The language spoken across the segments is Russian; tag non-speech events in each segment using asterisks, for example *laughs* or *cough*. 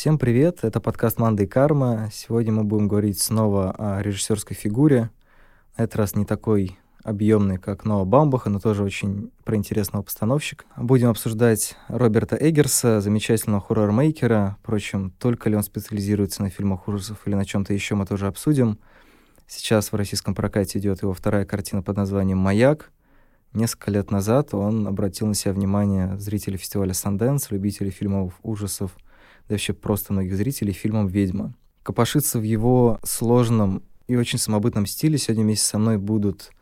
Всем привет, это подкаст «Манда и карма». Сегодня мы будем говорить снова о режиссерской фигуре. На этот раз не такой объемный, как Ноа Бамбаха, но тоже очень про интересного постановщика. Будем обсуждать Роберта Эггерса, замечательного хоррор-мейкера. Впрочем, только ли он специализируется на фильмах ужасов или на чем-то еще, мы тоже обсудим. Сейчас в российском прокате идет его вторая картина под названием «Маяк». Несколько лет назад он обратил на себя внимание зрителей фестиваля «Санденс», любителей фильмов ужасов – да вообще просто многих зрителей, фильмом «Ведьма». Копошиться в его сложном и очень самобытном стиле сегодня вместе со мной будут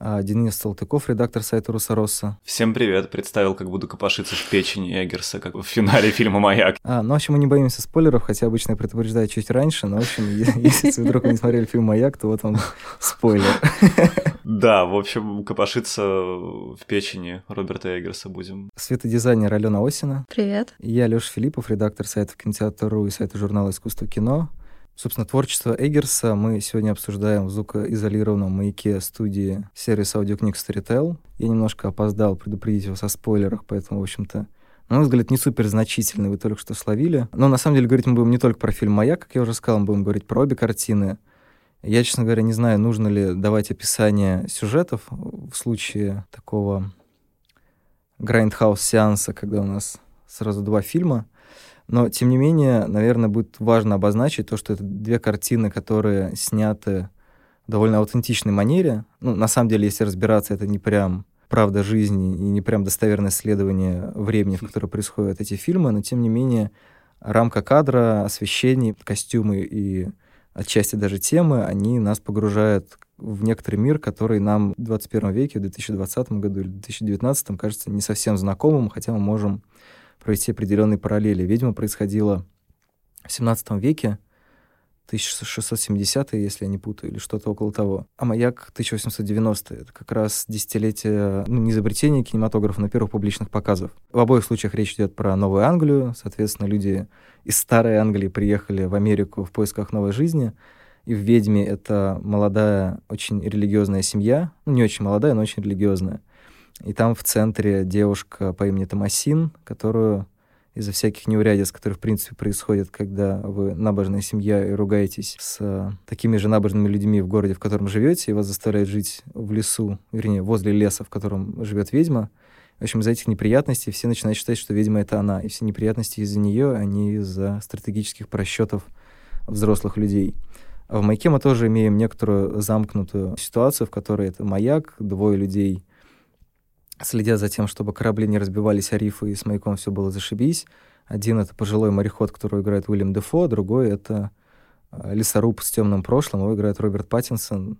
Денис Салтыков, редактор сайта Русороса. Всем привет, представил, как буду копошиться в печени Эггерса, как в финале фильма «Маяк». А, ну, в общем, мы не боимся спойлеров, хотя обычно я предупреждаю чуть раньше, но, в общем, *laughs* если вы вдруг не смотрели фильм «Маяк», то вот он *laughs* спойлер. *laughs* Да, в общем, копошиться в печени Роберта Эггерса будем. Светодизайнер Алена Осина. Привет. Я Леша Филиппов, редактор сайта Кинотеатр.ру и сайта журнала «Искусство кино». Собственно, творчество Эггерса мы сегодня обсуждаем в звукоизолированном маяке студии сервиса аудиокниг Storytel. Я немножко опоздал предупредить вас о спойлерах, поэтому, в общем-то, на мой взгляд, не супер значительный, вы только что словили. Но на самом деле говорить мы будем не только про фильм «Маяк», как я уже сказал, мы будем говорить про обе картины. Я, честно говоря, не знаю, нужно ли давать описание сюжетов в случае такого грайндхаус-сеанса, когда у нас сразу два фильма — но, тем не менее, наверное, будет важно обозначить то, что это две картины, которые сняты в довольно аутентичной манере. Ну, на самом деле, если разбираться, это не прям правда жизни и не прям достоверное исследование времени, в которое происходят эти фильмы, но, тем не менее, рамка кадра, освещение, костюмы и отчасти даже темы, они нас погружают в некоторый мир, который нам в 21 веке, в 2020 году или 2019 кажется не совсем знакомым, хотя мы можем провести определенные параллели. Ведьма происходила в 17 веке, 1670-е, если я не путаю, или что-то около того. А «Маяк» 1890-е. Это как раз десятилетие, ну, не изобретения кинематографа, но первых публичных показов. В обоих случаях речь идет про Новую Англию. Соответственно, люди из Старой Англии приехали в Америку в поисках новой жизни. И в «Ведьме» это молодая, очень религиозная семья. Ну, не очень молодая, но очень религиозная. И там в центре девушка по имени Томасин, которую из-за всяких неурядиц, которые, в принципе, происходят, когда вы набожная семья и ругаетесь с э, такими же набожными людьми в городе, в котором живете, и вас заставляют жить в лесу, вернее, возле леса, в котором живет ведьма. В общем, из-за этих неприятностей все начинают считать, что ведьма — это она, и все неприятности из-за нее, они из-за стратегических просчетов взрослых людей. А в «Маяке» мы тоже имеем некоторую замкнутую ситуацию, в которой это маяк, двое людей — следя за тем, чтобы корабли не разбивались о рифы, и с маяком все было зашибись. Один — это пожилой мореход, которого играет Уильям Дефо, другой — это э, лесоруб с темным прошлым, его играет Роберт Паттинсон.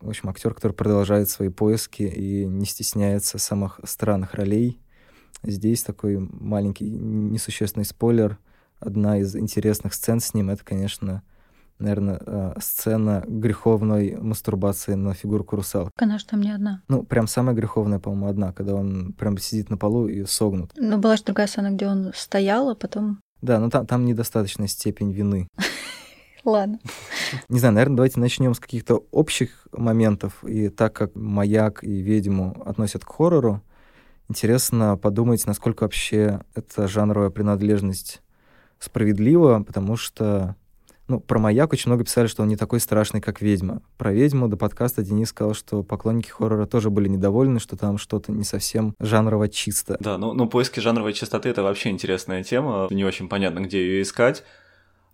В общем, актер, который продолжает свои поиски и не стесняется самых странных ролей. Здесь такой маленький несущественный спойлер. Одна из интересных сцен с ним — это, конечно, наверное, э, сцена греховной мастурбации на фигурку русалки. Конечно, там не одна. Ну, прям самая греховная, по-моему, одна, когда он прям сидит на полу и согнут. Ну, была же другая сцена, где он стоял, а потом... Да, но там, там недостаточная степень вины. *laughs* Ладно. *laughs* Не знаю, наверное, давайте начнем с каких-то общих моментов. И так как «Маяк» и «Ведьму» относят к хоррору, интересно подумать, насколько вообще эта жанровая принадлежность справедлива, потому что ну, про «Маяк» очень много писали, что он не такой страшный, как «Ведьма». Про «Ведьму» до подкаста Денис сказал, что поклонники хоррора тоже были недовольны, что там что-то не совсем жанрово чисто. Да, ну, ну поиски жанровой чистоты — это вообще интересная тема. Не очень понятно, где ее искать.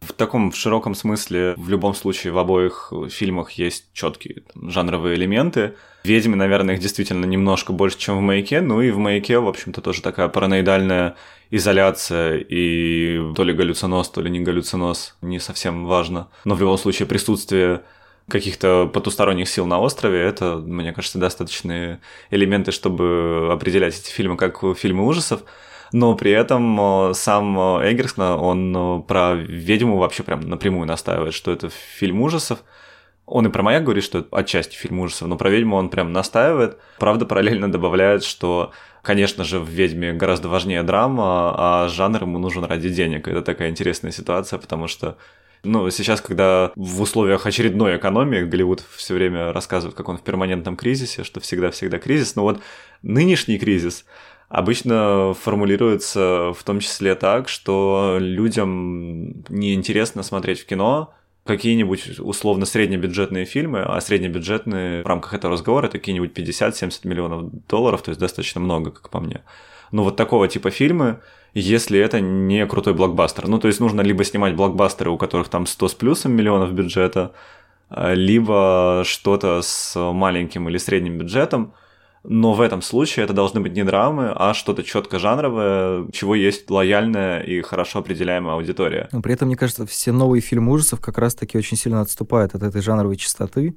В таком в широком смысле в любом случае в обоих фильмах есть четкие там, жанровые элементы. Ведьмы, наверное, их действительно немножко больше, чем в «Маяке», ну и в «Маяке», в общем-то, тоже такая параноидальная изоляция и то ли галлюциноз, то ли не галлюциноз, не совсем важно. Но в любом случае присутствие каких-то потусторонних сил на острове, это, мне кажется, достаточные элементы, чтобы определять эти фильмы как фильмы ужасов. Но при этом э, сам Эггерс, он э, про ведьму вообще прям напрямую настаивает, что это фильм ужасов. Он и про маяк говорит, что это отчасти фильм ужасов, но про ведьму он прям настаивает. Правда, параллельно добавляет, что Конечно же, в «Ведьме» гораздо важнее драма, а жанр ему нужен ради денег. Это такая интересная ситуация, потому что ну, сейчас, когда в условиях очередной экономии Голливуд все время рассказывает, как он в перманентном кризисе, что всегда-всегда кризис, но вот нынешний кризис, обычно формулируется в том числе так, что людям неинтересно смотреть в кино какие-нибудь условно среднебюджетные фильмы, а среднебюджетные в рамках этого разговора это какие-нибудь 50-70 миллионов долларов, то есть достаточно много, как по мне. Но вот такого типа фильмы, если это не крутой блокбастер. Ну, то есть нужно либо снимать блокбастеры, у которых там 100 с плюсом миллионов бюджета, либо что-то с маленьким или средним бюджетом, но в этом случае это должны быть не драмы, а что-то четко жанровое, чего есть лояльная и хорошо определяемая аудитория. Но при этом, мне кажется, все новые фильмы ужасов как раз-таки очень сильно отступают от этой жанровой частоты,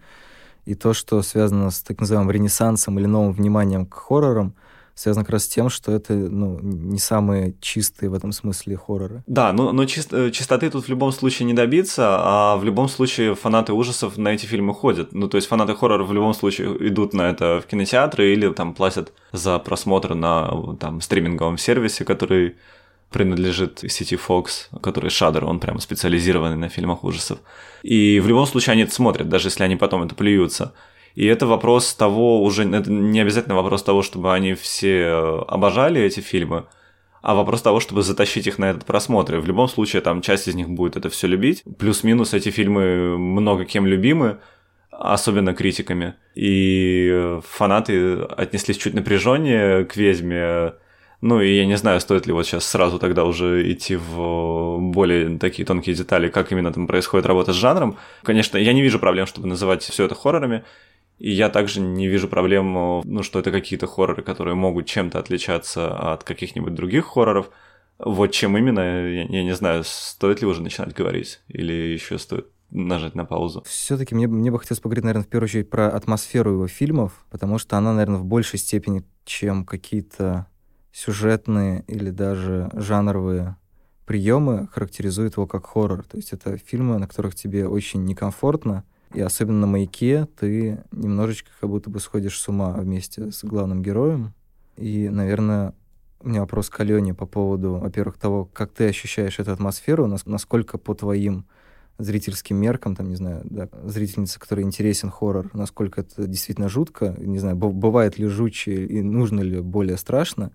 и то, что связано с так называемым ренессансом или новым вниманием к хоррорам — связано как раз с тем, что это ну, не самые чистые в этом смысле хорроры. Да, но, но чист, э, чистоты тут в любом случае не добиться, а в любом случае фанаты ужасов на эти фильмы ходят. Ну, то есть фанаты хорроров в любом случае идут на это в кинотеатры или там платят за просмотр на там стриминговом сервисе, который принадлежит сети Fox, который Shudder, он прямо специализированный на фильмах ужасов. И в любом случае они это смотрят, даже если они потом это плюются. И это вопрос того уже, это не обязательно вопрос того, чтобы они все э, обожали эти фильмы, а вопрос того, чтобы затащить их на этот просмотр. И в любом случае, там часть из них будет это все любить. Плюс-минус эти фильмы много кем любимы, особенно критиками. И э, фанаты отнеслись чуть напряженнее к «Ведьме», ну и я не знаю, стоит ли вот сейчас сразу тогда уже идти в более такие тонкие детали, как именно там происходит работа с жанром. Конечно, я не вижу проблем, чтобы называть все это хоррорами. И я также не вижу проблем, ну, что это какие-то хорроры, которые могут чем-то отличаться от каких-нибудь других хорроров. Вот чем именно, я, я не знаю, стоит ли уже начинать говорить, или еще стоит нажать на паузу. Все-таки мне, мне бы хотелось поговорить, наверное, в первую очередь про атмосферу его фильмов, потому что она, наверное, в большей степени, чем какие-то сюжетные или даже жанровые приемы, характеризует его как хоррор. То есть это фильмы, на которых тебе очень некомфортно, и особенно на маяке ты немножечко как будто бы сходишь с ума вместе с главным героем. И, наверное, у меня вопрос к Алене по поводу, во-первых, того, как ты ощущаешь эту атмосферу, насколько по твоим зрительским меркам, там, не знаю, да, зрительница, которой интересен хоррор, насколько это действительно жутко, не знаю, бывает ли жутче и нужно ли более страшно,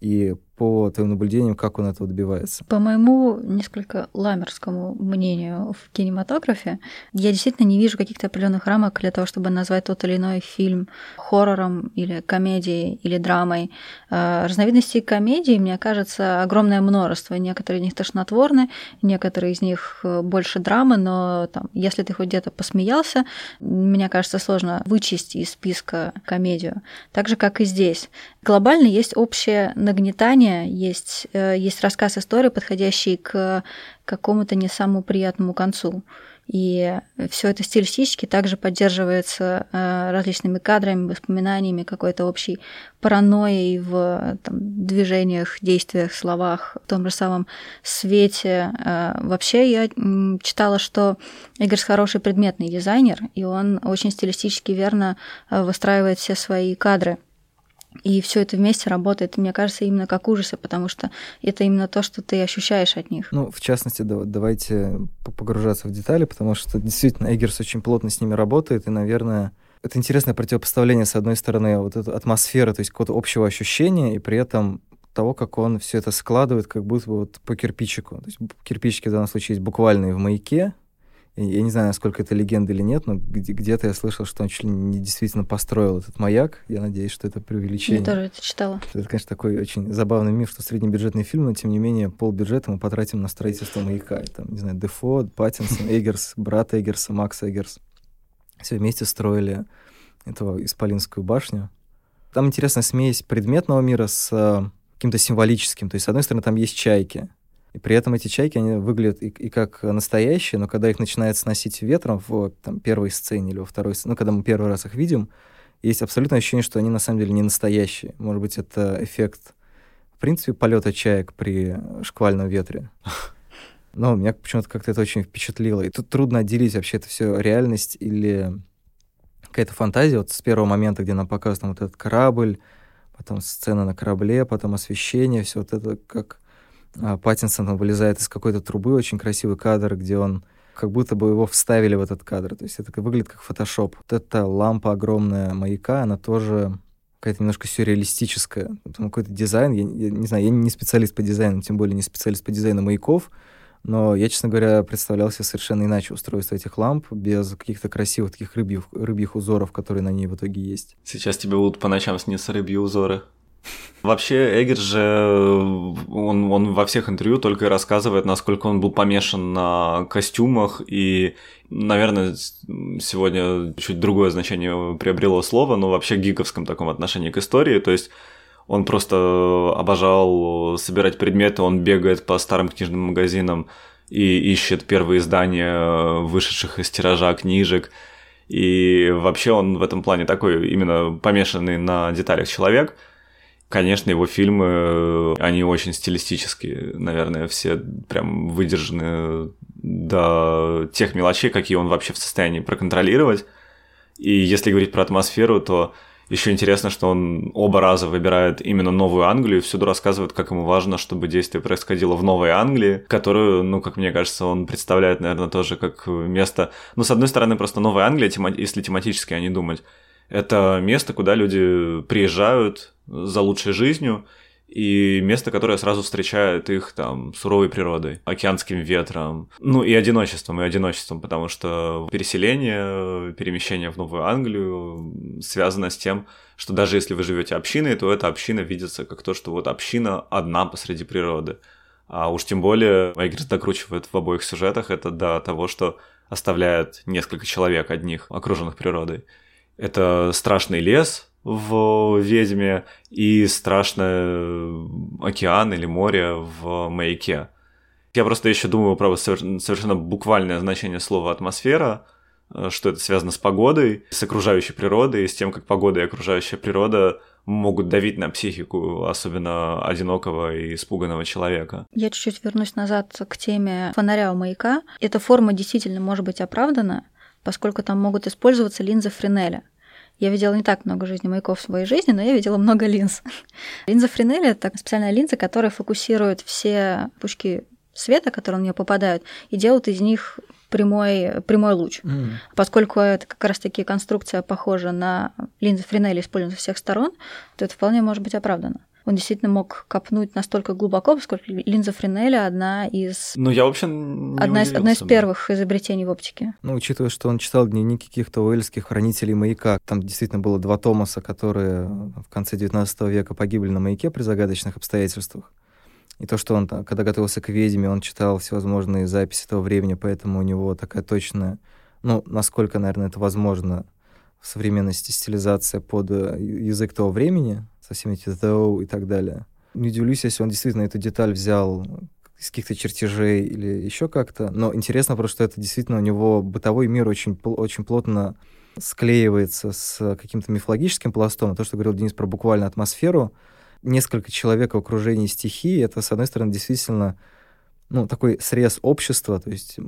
и по твоим наблюдениям, как он этого добивается? По моему несколько ламерскому мнению в кинематографе, я действительно не вижу каких-то определенных рамок для того, чтобы назвать тот или иной фильм хоррором или комедией или драмой. А, разновидностей комедий, мне кажется, огромное множество. Некоторые из них тошнотворны, некоторые из них э, больше драмы, но там, если ты хоть где-то посмеялся, мне кажется, сложно вычесть из списка комедию. Так же, как и здесь. Глобально есть общее нагнетание повествования, есть, э, есть рассказ истории, подходящий к какому-то не самому приятному концу. И все это стилистически также поддерживается э, различными кадрами, воспоминаниями, какой-то общей паранойей в там, движениях, действиях, словах, в том же самом свете. Э, вообще я читала, что Игорь хороший предметный дизайнер, и он очень стилистически верно выстраивает все свои кадры. И все это вместе работает, мне кажется, именно как ужасы, потому что это именно то, что ты ощущаешь от них. Ну, в частности, да, давайте погружаться в детали, потому что действительно Эггерс очень плотно с ними работает, и, наверное, это интересное противопоставление, с одной стороны, вот этой атмосферы, то есть какого-то общего ощущения, и при этом того, как он все это складывает, как будто вот по кирпичику. То есть кирпичики в данном случае есть буквальные в маяке, я не знаю, насколько это легенда или нет, но где-то я слышал, что он чуть ли не действительно построил этот маяк. Я надеюсь, что это преувеличение. Я тоже это читала. Это, конечно, такой очень забавный миф, что среднебюджетный фильм, но тем не менее полбюджета мы потратим на строительство маяка. Там, не знаю, Дефо, Паттинсон, *laughs* Эггерс, брат Эггерса, Макс Эггерс. Все вместе строили эту Исполинскую башню. Там интересная смесь предметного мира с э, каким-то символическим. То есть, с одной стороны, там есть чайки, и при этом эти чайки, они выглядят и, и как настоящие, но когда их начинает сносить ветром в там, первой сцене или во второй сцене, ну, когда мы первый раз их видим, есть абсолютное ощущение, что они на самом деле не настоящие. Может быть, это эффект, в принципе, полета чаек при шквальном ветре. *laughs* Но меня почему-то как-то это очень впечатлило. И тут трудно отделить вообще это все реальность или какая-то фантазия. Вот с первого момента, где нам там, вот этот корабль, потом сцена на корабле, потом освещение, все вот это как Паттинсон вылезает из какой-то трубы, очень красивый кадр, где он как будто бы его вставили в этот кадр. То есть это выглядит как фотошоп. Вот эта лампа огромная маяка, она тоже какая-то немножко сюрреалистическая. Там какой-то дизайн, я, я не знаю, я не специалист по дизайну, тем более не специалист по дизайну маяков, но я, честно говоря, представлял себе совершенно иначе устройство этих ламп, без каких-то красивых таких рыбьих, рыбьих узоров, которые на ней в итоге есть. Сейчас тебе будут по ночам сниться рыбьи узоры. Вообще, Эггер же, он, он во всех интервью только рассказывает, насколько он был помешан на костюмах, и, наверное, сегодня чуть другое значение приобрело слово, но вообще гиковском таком отношении к истории, то есть он просто обожал собирать предметы, он бегает по старым книжным магазинам и ищет первые издания вышедших из тиража книжек. И вообще он в этом плане такой именно помешанный на деталях человек. Конечно, его фильмы, они очень стилистические, наверное, все прям выдержаны до тех мелочей, какие он вообще в состоянии проконтролировать. И если говорить про атмосферу, то еще интересно, что он оба раза выбирает именно Новую Англию и всюду рассказывает, как ему важно, чтобы действие происходило в Новой Англии, которую, ну, как мне кажется, он представляет, наверное, тоже как место... Ну, с одной стороны, просто Новая Англия, если тематически о ней думать, это место, куда люди приезжают за лучшей жизнью, и место, которое сразу встречает их там суровой природой, океанским ветром, ну и одиночеством, и одиночеством, потому что переселение, перемещение в Новую Англию связано с тем, что даже если вы живете общиной, то эта община видится как то, что вот община одна посреди природы. А уж тем более Эйгерс докручивает в обоих сюжетах это до того, что оставляет несколько человек одних, окруженных природой. Это страшный лес, в «Ведьме» и страшный океан или море в «Маяке». Я просто еще думаю про совершенно буквальное значение слова «атмосфера», э, что это связано с погодой, с окружающей природой, с тем, как погода и окружающая природа могут давить на психику, особенно одинокого и испуганного человека. Я чуть-чуть вернусь назад к теме фонаря у маяка. Эта форма действительно может быть оправдана, поскольку там могут использоваться линзы Френеля. Я видела не так много жизни маяков в своей жизни, но я видела много линз. *laughs* Линза Френеля — это специальная линза, которая фокусирует все пучки света, которые на нее попадают, и делают из них прямой, прямой луч. Mm. Поскольку это как раз-таки конструкция похожа на линзы Френеля, используемые со всех сторон, то это вполне может быть оправдано он действительно мог копнуть настолько глубоко, поскольку линза Френеля одна из... Ну, я вообще не одна из, одна из первых изобретений в оптике. Ну, учитывая, что он читал дневники каких-то уэльских хранителей маяка, там действительно было два Томаса, которые в конце 19 века погибли на маяке при загадочных обстоятельствах. И то, что он, когда готовился к ведьме, он читал всевозможные записи того времени, поэтому у него такая точная, ну, насколько, наверное, это возможно, в современности стилизация под э, язык того времени, со всеми эти though и так далее. Не удивлюсь, если он действительно эту деталь взял из каких-то чертежей или еще как-то. Но интересно просто, что это действительно у него бытовой мир очень, очень плотно склеивается с каким-то мифологическим пластом. То, что говорил Денис про буквально атмосферу, несколько человек в окружении стихии, это, с одной стороны, действительно ну, такой срез общества, то есть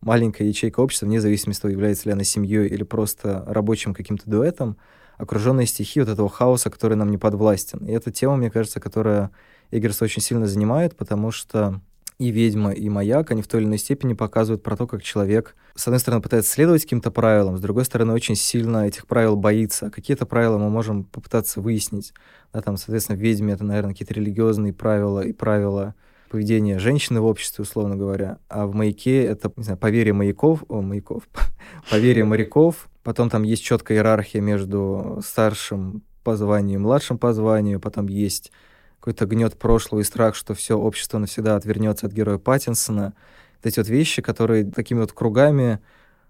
маленькая ячейка общества, вне зависимости от того, является ли она семьей или просто рабочим каким-то дуэтом, окруженные стихи вот этого хаоса, который нам не подвластен. И эта тема, мне кажется, которая Эггерс очень сильно занимает, потому что и «Ведьма», и «Маяк», они в той или иной степени показывают про то, как человек, с одной стороны, пытается следовать каким-то правилам, с другой стороны, очень сильно этих правил боится. Какие-то правила мы можем попытаться выяснить. Да, там, соответственно, «Ведьме» это, наверное, какие-то религиозные правила и правила поведения женщины в обществе, условно говоря. А в «Маяке» это, не знаю, поверье маяков, о, маяков, *laughs* поверье моряков, Потом там есть четкая иерархия между старшим по званию и младшим по званию. Потом есть какой-то гнет прошлого и страх, что все общество навсегда отвернется от героя Паттинсона. Эти вот вещи, которые такими вот кругами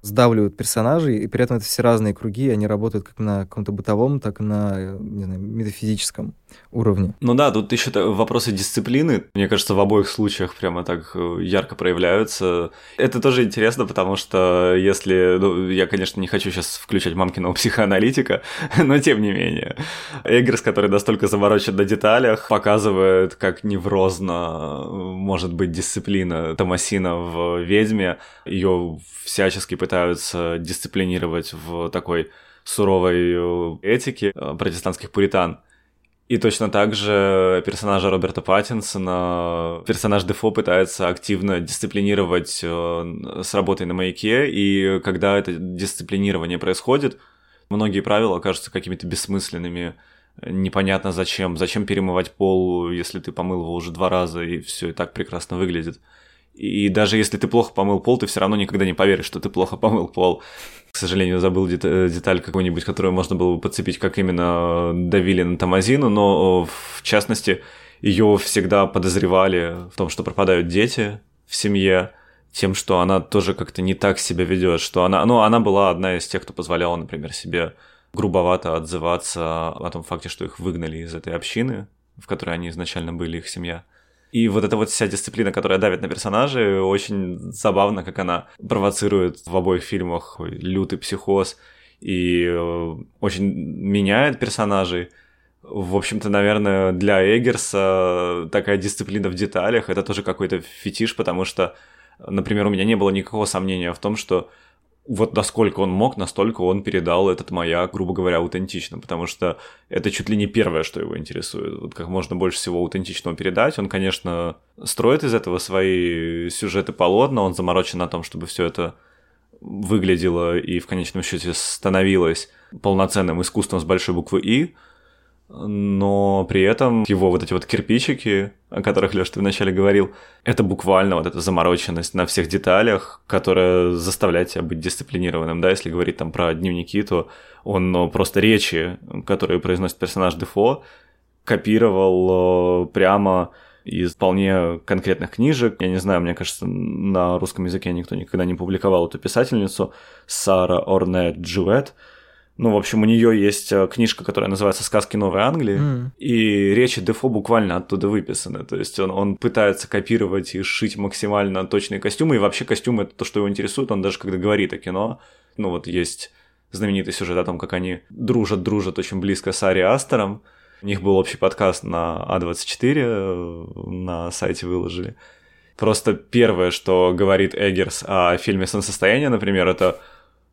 сдавливают персонажей, и при этом это все разные круги, они работают как на каком-то бытовом, так и на, не знаю, метафизическом уровне. Ну да, тут еще вопросы дисциплины, мне кажется, в обоих случаях прямо так э, ярко проявляются. Это тоже интересно, потому что если... Ну, я, конечно, не хочу сейчас включать мамкиного психоаналитика, *laughs* но тем не менее. Эггерс, который настолько заморочен на деталях, показывает, как неврозно э, может быть дисциплина Томасина в «Ведьме». Ее всячески пытаются дисциплинировать в такой суровой э, этике протестантских пуритан. И точно так же персонажа Роберта Паттинсона, персонаж Дефо пытается активно дисциплинировать э, с работой на маяке, и когда это дисциплинирование происходит, многие правила кажутся какими-то бессмысленными, непонятно зачем. Зачем перемывать пол, если ты помыл его уже два раза, и все и так прекрасно выглядит. И даже если ты плохо помыл пол, ты все равно никогда не поверишь, что ты плохо помыл пол. К сожалению, забыл деталь какую-нибудь, которую можно было бы подцепить, как именно давили на Тамазину, но в частности ее всегда подозревали в том, что пропадают дети в семье, тем, что она тоже как-то не так себя ведет, что она, ну, она была одна из тех, кто позволяла, например, себе грубовато отзываться о том факте, что их выгнали из этой общины, в которой они изначально были, их семья. И вот эта вот вся дисциплина, которая давит на персонажей, очень забавно, как она провоцирует в обоих фильмах лютый психоз и э, очень меняет персонажей. В общем-то, наверное, для Эггерса такая дисциплина в деталях — это тоже какой-то фетиш, потому что, например, у меня не было никакого сомнения в том, что вот насколько он мог, настолько он передал этот маяк, грубо говоря, аутентично, потому что это чуть ли не первое, что его интересует. Вот как можно больше всего аутентичного передать. Он, конечно, строит из этого свои сюжеты полотна, он заморочен на том, чтобы все это выглядело и в конечном счете становилось полноценным искусством с большой буквы «И», но при этом его вот эти вот кирпичики, о которых, Леш, ты вначале говорил, это буквально вот эта замороченность на всех деталях, которая заставляет тебя быть дисциплинированным, да, если говорить там про дневники, то он ну, просто речи, которые произносит персонаж Дефо, копировал э, прямо из вполне конкретных книжек. Я не знаю, мне кажется, на русском языке никто никогда не публиковал эту писательницу, Сара Орне Джуэт, ну, в общем, у нее есть э, книжка, которая называется «Сказки Новой Англии», mm. и речи Дефо буквально оттуда выписаны. То есть он, он пытается копировать и сшить максимально точные костюмы, и вообще костюмы — это то, что его интересует. Он даже когда говорит о кино, ну вот есть знаменитый сюжет о том, как они дружат-дружат очень близко с Ари Астером. У них был общий подкаст на А24, э, на сайте выложили. Просто первое, что говорит Эггерс о фильме «Солнцестояние», например, это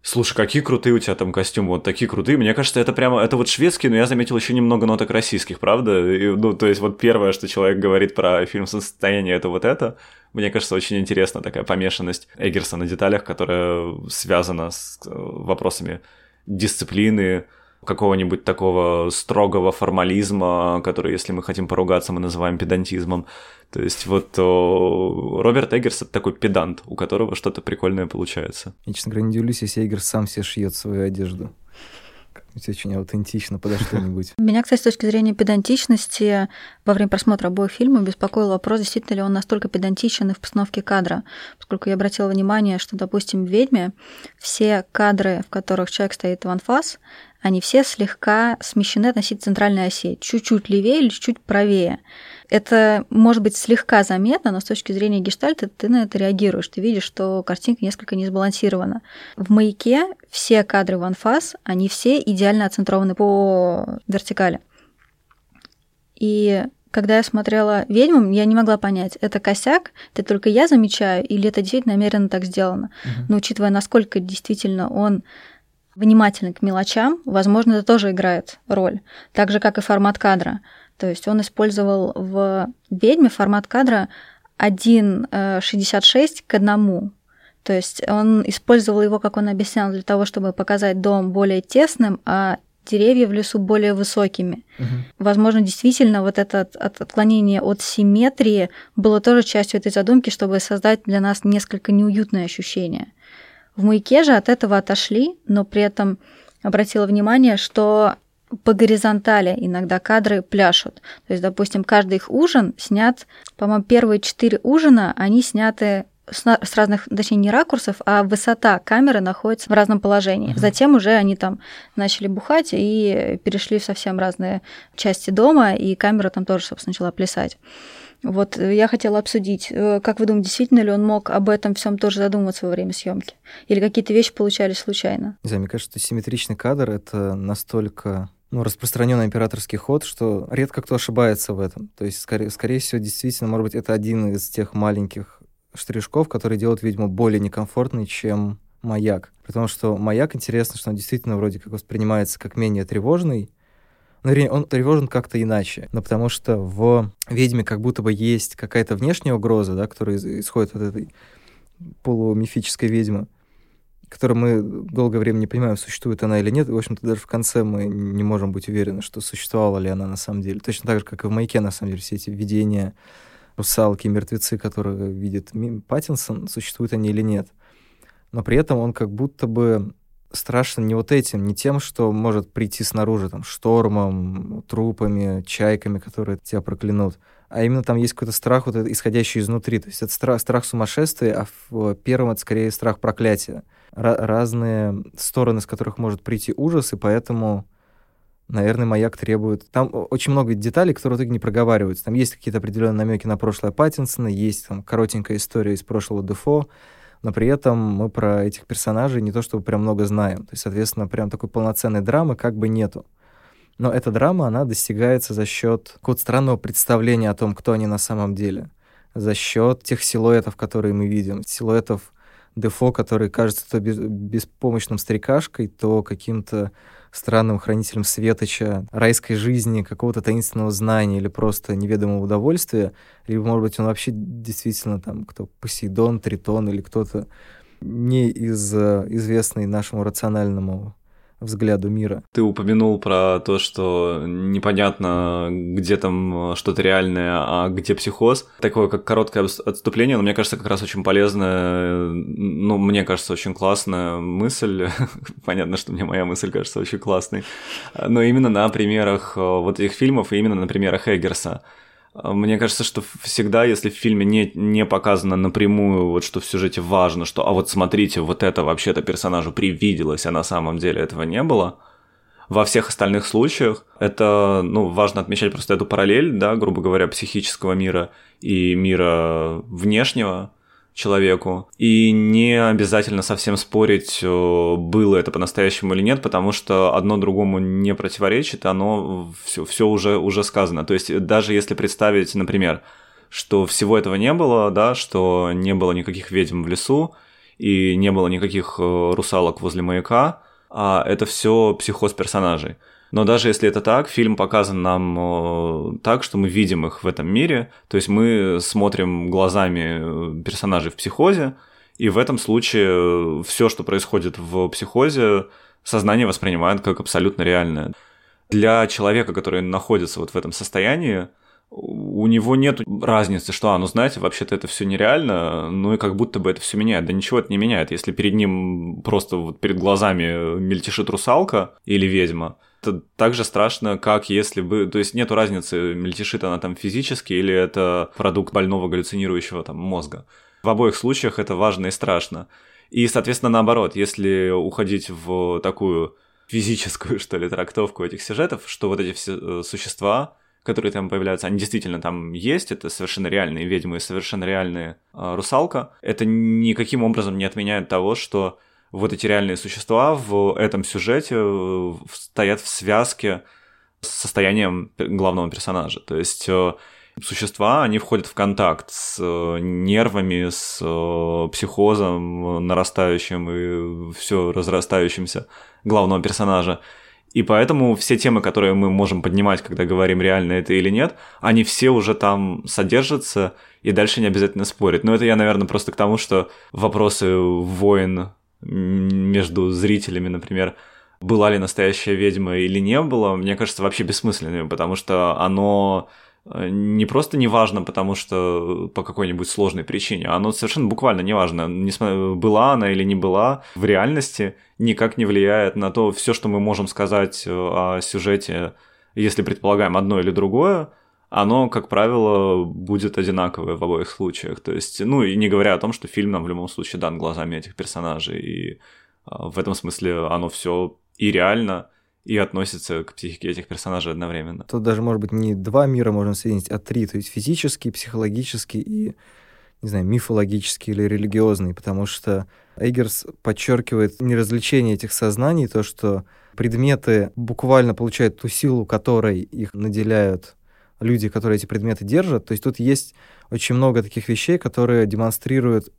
Слушай, какие крутые у тебя там костюмы, вот такие крутые. Мне кажется, это прямо, это вот шведские, но я заметил еще немного ноток российских, правда? И, ну, то есть вот первое, что человек говорит про фильм «Состояние», это вот это. Мне кажется, очень интересна такая помешанность Эггерса на деталях, которая связана с э, вопросами дисциплины, какого-нибудь такого строгого формализма, который, если мы хотим поругаться, мы называем педантизмом. То есть вот о, Роберт Эггерс — это такой педант, у которого что-то прикольное получается. Я, честно говоря, не удивлюсь, если Эггерс сам себе шьет свою одежду. Это очень аутентично подо что-нибудь. *laughs* Меня, кстати, с точки зрения педантичности, во время просмотра обоих фильмов беспокоил вопрос, действительно ли он настолько педантичен и в постановке кадра. Поскольку я обратила внимание, что, допустим, в «Ведьме» все кадры, в которых человек стоит в анфас, они все слегка смещены относительно центральной оси, чуть-чуть левее или чуть-чуть правее. Это может быть слегка заметно, но с точки зрения гештальта ты на это реагируешь. Ты видишь, что картинка несколько не сбалансирована. В «Маяке» все кадры в анфас, они все идеально оцентрованы по вертикали. И когда я смотрела «Ведьму», я не могла понять, это косяк, это только я замечаю, или это действительно намеренно так сделано. Uh-huh. Но учитывая, насколько действительно он внимательный к мелочам, возможно, это тоже играет роль. Так же, как и формат кадра. То есть он использовал в «Ведьме» формат кадра 1,66 к одному. То есть он использовал его, как он объяснял, для того, чтобы показать дом более тесным, а деревья в лесу более высокими. Угу. Возможно, действительно, вот это отклонение от симметрии было тоже частью этой задумки, чтобы создать для нас несколько неуютное ощущение. В маяке же от этого отошли, но при этом обратила внимание, что по горизонтали иногда кадры пляшут. То есть, допустим, каждый их ужин снят, по-моему, первые четыре ужина, они сняты с, разных, точнее, не ракурсов, а высота камеры находится в разном положении. Uh-huh. Затем уже они там начали бухать и перешли в совсем разные части дома, и камера там тоже, собственно, начала плясать. Вот э, я хотела обсудить, э, как вы думаете, действительно ли он мог об этом всем тоже задумываться во время съемки? Или какие-то вещи получались случайно? Не знаю, мне кажется, что симметричный кадр — это настолько ну, распространенный операторский ход, что редко кто ошибается в этом. То есть, скорее, скорее всего, действительно, может быть, это один из тех маленьких штришков, которые делают, видимо, более некомфортный, чем маяк. Потому что маяк, интересно, что он действительно вроде как воспринимается как менее тревожный, но он тревожен как-то иначе. Но потому что в «Ведьме» как будто бы есть какая-то внешняя угроза, да, которая исходит от этой полумифической ведьмы, которую мы долгое время не понимаем, существует она или нет. В общем-то, даже в конце мы не можем быть уверены, что существовала ли она на самом деле. Точно так же, как и в «Маяке», на самом деле, все эти видения русалки, мертвецы, которые видит Паттинсон, существуют они или нет. Но при этом он как будто бы страшно не вот этим, не тем, что может прийти снаружи, там, штормом, трупами, чайками, которые тебя проклянут, а именно там есть какой-то страх, вот исходящий изнутри. То есть это страх, страх сумасшествия, а в первом это скорее страх проклятия. Р- разные стороны, с которых может прийти ужас, и поэтому наверное, маяк требует... Там очень много деталей, которые в итоге не проговариваются. Там есть какие-то определенные намеки на прошлое Паттинсона, есть там коротенькая история из прошлого Дефо, но при этом мы про этих персонажей не то чтобы прям много знаем. То есть, соответственно, прям такой полноценной драмы как бы нету. Но эта драма, она достигается за счет какого-то странного представления о том, кто они на самом деле. За счет тех силуэтов, которые мы видим. Силуэтов Дефо, который кажется то беспомощным старикашкой, то каким-то странным хранителем светоча, райской жизни, какого-то таинственного знания или просто неведомого удовольствия, либо, может быть, он вообще действительно там кто Посейдон, Тритон или кто-то не из э, известный нашему рациональному взгляду мира. Ты упомянул про то, что непонятно, где там что-то реальное, а где психоз. Такое, как короткое отступление, но мне кажется, как раз очень полезная, ну, мне кажется, очень классная мысль. *laughs* Понятно, что мне моя мысль кажется очень классной. Но именно на примерах э, вот этих фильмов и именно на примерах Эггерса. Мне кажется, что всегда, если в фильме не, не показано напрямую, вот что в сюжете важно, что, а вот смотрите, вот это вообще-то персонажу привиделось, а на самом деле этого не было, во всех остальных случаях это, ну, важно отмечать просто эту параллель, да, грубо говоря, психического мира и мира внешнего, человеку. И не обязательно совсем спорить, э, было это по-настоящему или нет, потому что одно другому не противоречит, оно все, все уже, уже сказано. То есть даже если представить, например, что всего этого не было, да, что не было никаких ведьм в лесу и не было никаких э, русалок возле маяка, а это все психоз персонажей. Но даже если это так, фильм показан нам э, так, что мы видим их в этом мире, то есть мы смотрим глазами э, персонажей в психозе, и в этом случае э, все, что происходит в психозе, сознание воспринимает как абсолютно реальное. Для человека, который находится вот в этом состоянии, у него нет разницы, что, а, ну знаете, вообще-то это все нереально, ну и как будто бы это все меняет. Да ничего это не меняет. Если перед ним просто вот перед глазами мельтешит русалка или ведьма, так же страшно, как если бы... То есть нету разницы, мельтешит она там физически или это продукт больного галлюцинирующего там мозга. В обоих случаях это важно и страшно. И, соответственно, наоборот, если уходить в такую физическую, *laughs* что ли, трактовку этих сюжетов, что вот эти все э, существа, которые там появляются, они действительно там есть, это совершенно реальные ведьмы, совершенно реальные э, русалка, это никаким образом не отменяет того, что вот эти реальные существа в этом сюжете э, стоят в связке с состоянием главного персонажа. То есть э, существа, они входят в контакт с э, нервами, с психозом нарастающим и все разрастающимся главного персонажа. И поэтому все темы, которые мы можем поднимать, когда говорим, реально это или нет, они все уже там содержатся, и дальше не обязательно спорить. Но это я, наверное, просто к тому, что вопросы войн между зрителями, например, была ли настоящая ведьма или не было, мне кажется, вообще бессмысленным, потому что оно э, не просто не важно, потому что по какой-нибудь сложной причине, оно совершенно буквально не важно, была она или не была, в реальности никак не влияет на то, все, что мы можем сказать э, о сюжете, если предполагаем одно или другое, оно, как правило, будет одинаковое в обоих случаях. То есть, ну и не говоря о том, что фильм нам в любом случае дан глазами этих персонажей, и а, в этом смысле оно все и реально, и относится к психике этих персонажей одновременно. Тут даже, может быть, не два мира можно соединить, а три, то есть физический, психологический и, не знаю, мифологический или религиозный, потому что Эйгерс подчеркивает неразвлечение этих сознаний, то, что предметы буквально получают ту силу, которой их наделяют люди, которые эти предметы держат. То есть тут есть очень много таких вещей, которые демонстрируют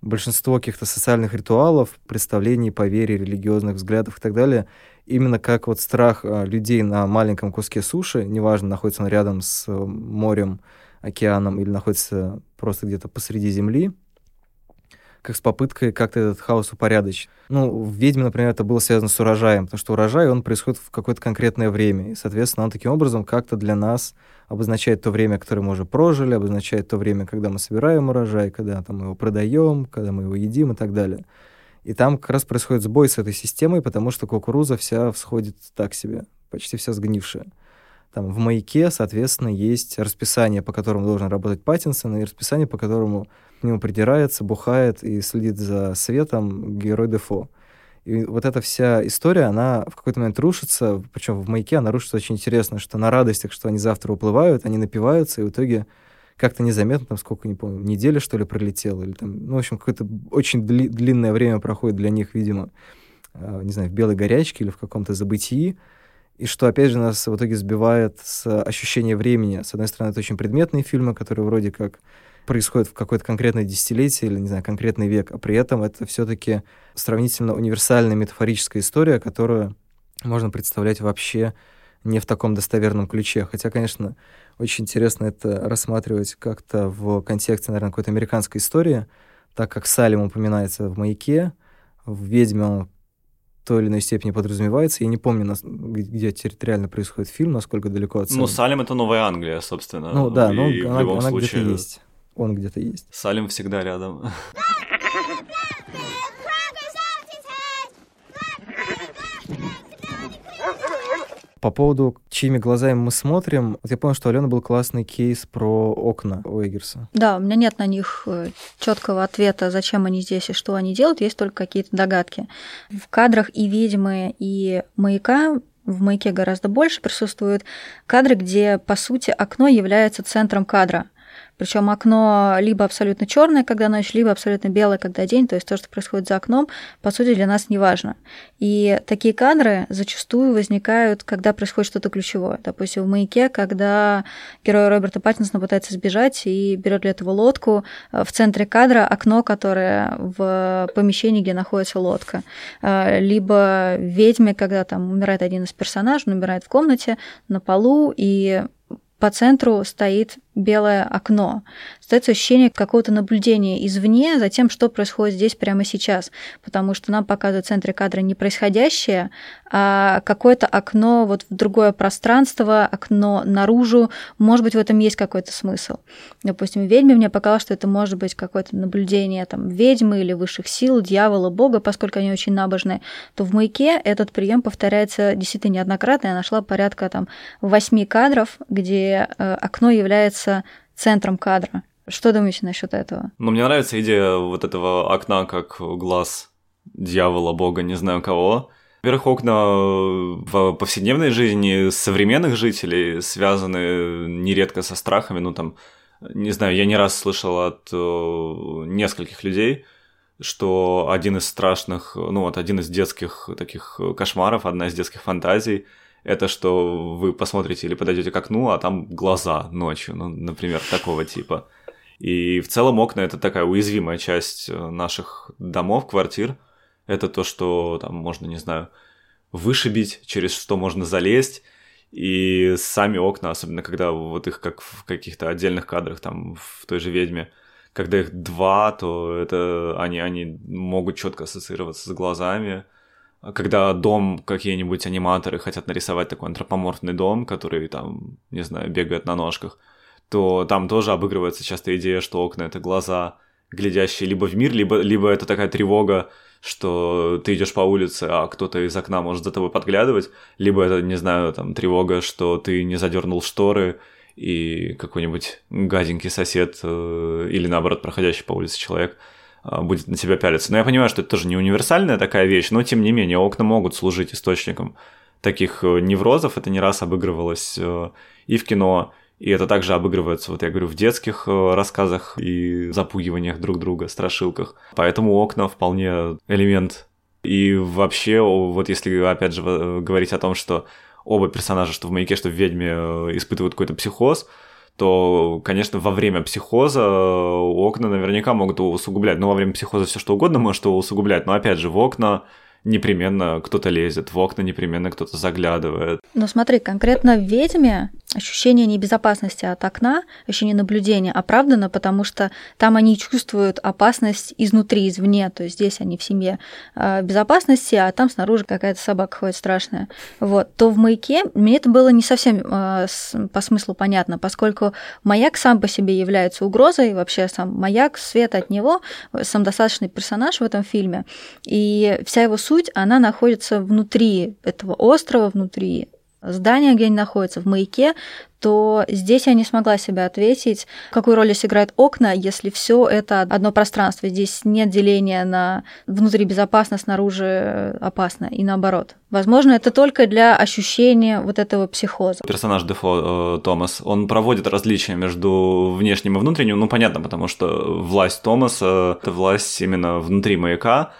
большинство каких-то социальных ритуалов, представлений, поверий, религиозных взглядов и так далее, именно как вот страх а, людей на маленьком куске суши, неважно, находится он рядом с морем, океаном или находится просто где-то посреди земли, как с попыткой как-то этот хаос упорядочить. Ну, в «Ведьме», например, это было связано с урожаем, потому что урожай, он происходит в какое-то конкретное время, и, соответственно, он таким образом как-то для нас обозначает то время, которое мы уже прожили, обозначает то время, когда мы собираем урожай, когда там, мы его продаем, когда мы его едим и так далее. И там как раз происходит сбой с этой системой, потому что кукуруза вся всходит так себе, почти вся сгнившая. Там в маяке, соответственно, есть расписание, по которому должен работать Паттинсон, и расписание, по которому к нему придирается, бухает и следит за светом герой Дефо. И вот эта вся история, она в какой-то момент рушится, причем в маяке она рушится очень интересно, что на радостях, что они завтра уплывают, они напиваются, и в итоге как-то незаметно, там сколько, не помню, неделя, что ли, пролетела, или там, ну, в общем, какое-то очень дли- длинное время проходит для них, видимо, э, не знаю, в белой горячке или в каком-то забытии, и что, опять же, нас в итоге сбивает с ощущения времени. С одной стороны, это очень предметные фильмы, которые вроде как происходят в какое-то конкретное десятилетие или, не знаю, конкретный век, а при этом это все-таки сравнительно универсальная метафорическая история, которую можно представлять вообще не в таком достоверном ключе. Хотя, конечно, очень интересно это рассматривать как-то в контексте, наверное, какой-то американской истории, так как Салим упоминается в «Маяке», в «Ведьме» он той или иной степени подразумевается. Я не помню, где территориально происходит фильм, насколько далеко от Салема. Ну, Салем — это Новая Англия, собственно. Ну да, ну она, она случае... где-то есть. Он где-то есть. Салем всегда рядом. По поводу, чьими глазами мы смотрим, вот я понял, что у Алены был классный кейс про окна у Эггерса. Да, у меня нет на них э, четкого ответа, зачем они здесь и что они делают, есть только какие-то догадки. В кадрах и ведьмы, и маяка в маяке гораздо больше присутствуют кадры, где, по сути, окно является центром кадра. Причем окно либо абсолютно черное, когда ночь, либо абсолютно белое, когда день. То есть то, что происходит за окном, по сути, для нас не важно. И такие кадры зачастую возникают, когда происходит что-то ключевое. Допустим, в маяке, когда герой Роберта Паттинсона пытается сбежать и берет для этого лодку. Э, в центре кадра окно, которое в помещении, где находится лодка. Э, либо в ведьме, когда там умирает один из персонажей, он умирает в комнате на полу, и по центру стоит белое окно. Остается ощущение какого-то наблюдения извне за тем, что происходит здесь прямо сейчас, потому что нам показывают в центре кадра не происходящее, а какое-то окно вот в другое пространство, окно наружу. Может быть, в этом есть какой-то смысл. Допустим, «Ведьме» мне показалось, что это может быть какое-то наблюдение там, ведьмы или высших сил, дьявола, бога, поскольку они очень набожные, то в «Маяке» этот прием повторяется действительно неоднократно. Я нашла порядка там восьми кадров, где э, окно является является центром кадра. Что думаете насчет этого? Ну, мне нравится идея вот этого окна как глаз дьявола, бога, не знаю кого. Во-первых, окна в повседневной жизни современных жителей связаны нередко со страхами. Ну, там, не знаю, я не раз слышал от э, нескольких людей, что один из страшных, ну вот один из детских таких кошмаров, одна из детских фантазий – это что вы посмотрите или подойдете к окну, а там глаза ночью, ну, например, такого типа. И в целом окна это такая уязвимая часть э, наших домов, квартир. Это то, что там можно, не знаю, вышибить, через что можно залезть. И сами окна, особенно когда вот их как в каких-то отдельных кадрах, там в той же ведьме, когда их два, то это они, они могут четко ассоциироваться с глазами когда дом какие-нибудь аниматоры хотят нарисовать такой антропоморфный дом, который там, не знаю, бегает на ножках, то там тоже обыгрывается часто идея, что окна — это глаза, глядящие либо в мир, либо, либо это такая тревога, что ты идешь по улице, а кто-то из окна может за тобой подглядывать, либо это, не знаю, там тревога, что ты не задернул шторы, и какой-нибудь гаденький сосед э, или наоборот проходящий по улице человек – будет на тебя пялиться. Но я понимаю, что это тоже не универсальная такая вещь, но тем не менее окна могут служить источником таких э, неврозов. Это не раз обыгрывалось э, и в кино, и это также обыгрывается, вот я говорю, в детских э, рассказах и запугиваниях друг друга, страшилках. Поэтому окна вполне элемент. И вообще, вот если опять же говорить о том, что оба персонажа, что в «Маяке», что в «Ведьме» испытывают какой-то психоз, то, конечно, во время психоза окна наверняка могут его усугублять. Ну, во время психоза все что угодно может его усугублять, но, опять же, в окна непременно кто-то лезет, в окна непременно кто-то заглядывает. Но смотри, конкретно в «Ведьме» ощущение небезопасности от окна, ощущение наблюдения оправдано, потому что там они чувствуют опасность изнутри, извне, то есть здесь они в семье э, безопасности, а там снаружи какая-то собака ходит страшная. Вот. То в «Маяке» мне это было не совсем э, по смыслу понятно, поскольку маяк сам по себе является угрозой, вообще сам маяк, свет от него, сам достаточный персонаж в этом фильме, и вся его суть, она находится внутри этого острова, внутри здания, где они находятся, в маяке, то здесь я не смогла себе ответить, какую роль здесь играют окна, если все это одно пространство. Здесь нет деления на внутри безопасно, снаружи опасно, и наоборот. Возможно, это только для ощущения вот этого психоза. Персонаж Дефо э, Томас, он проводит различия между внешним и внутренним, ну, понятно, потому что власть Томаса — это власть именно внутри маяка,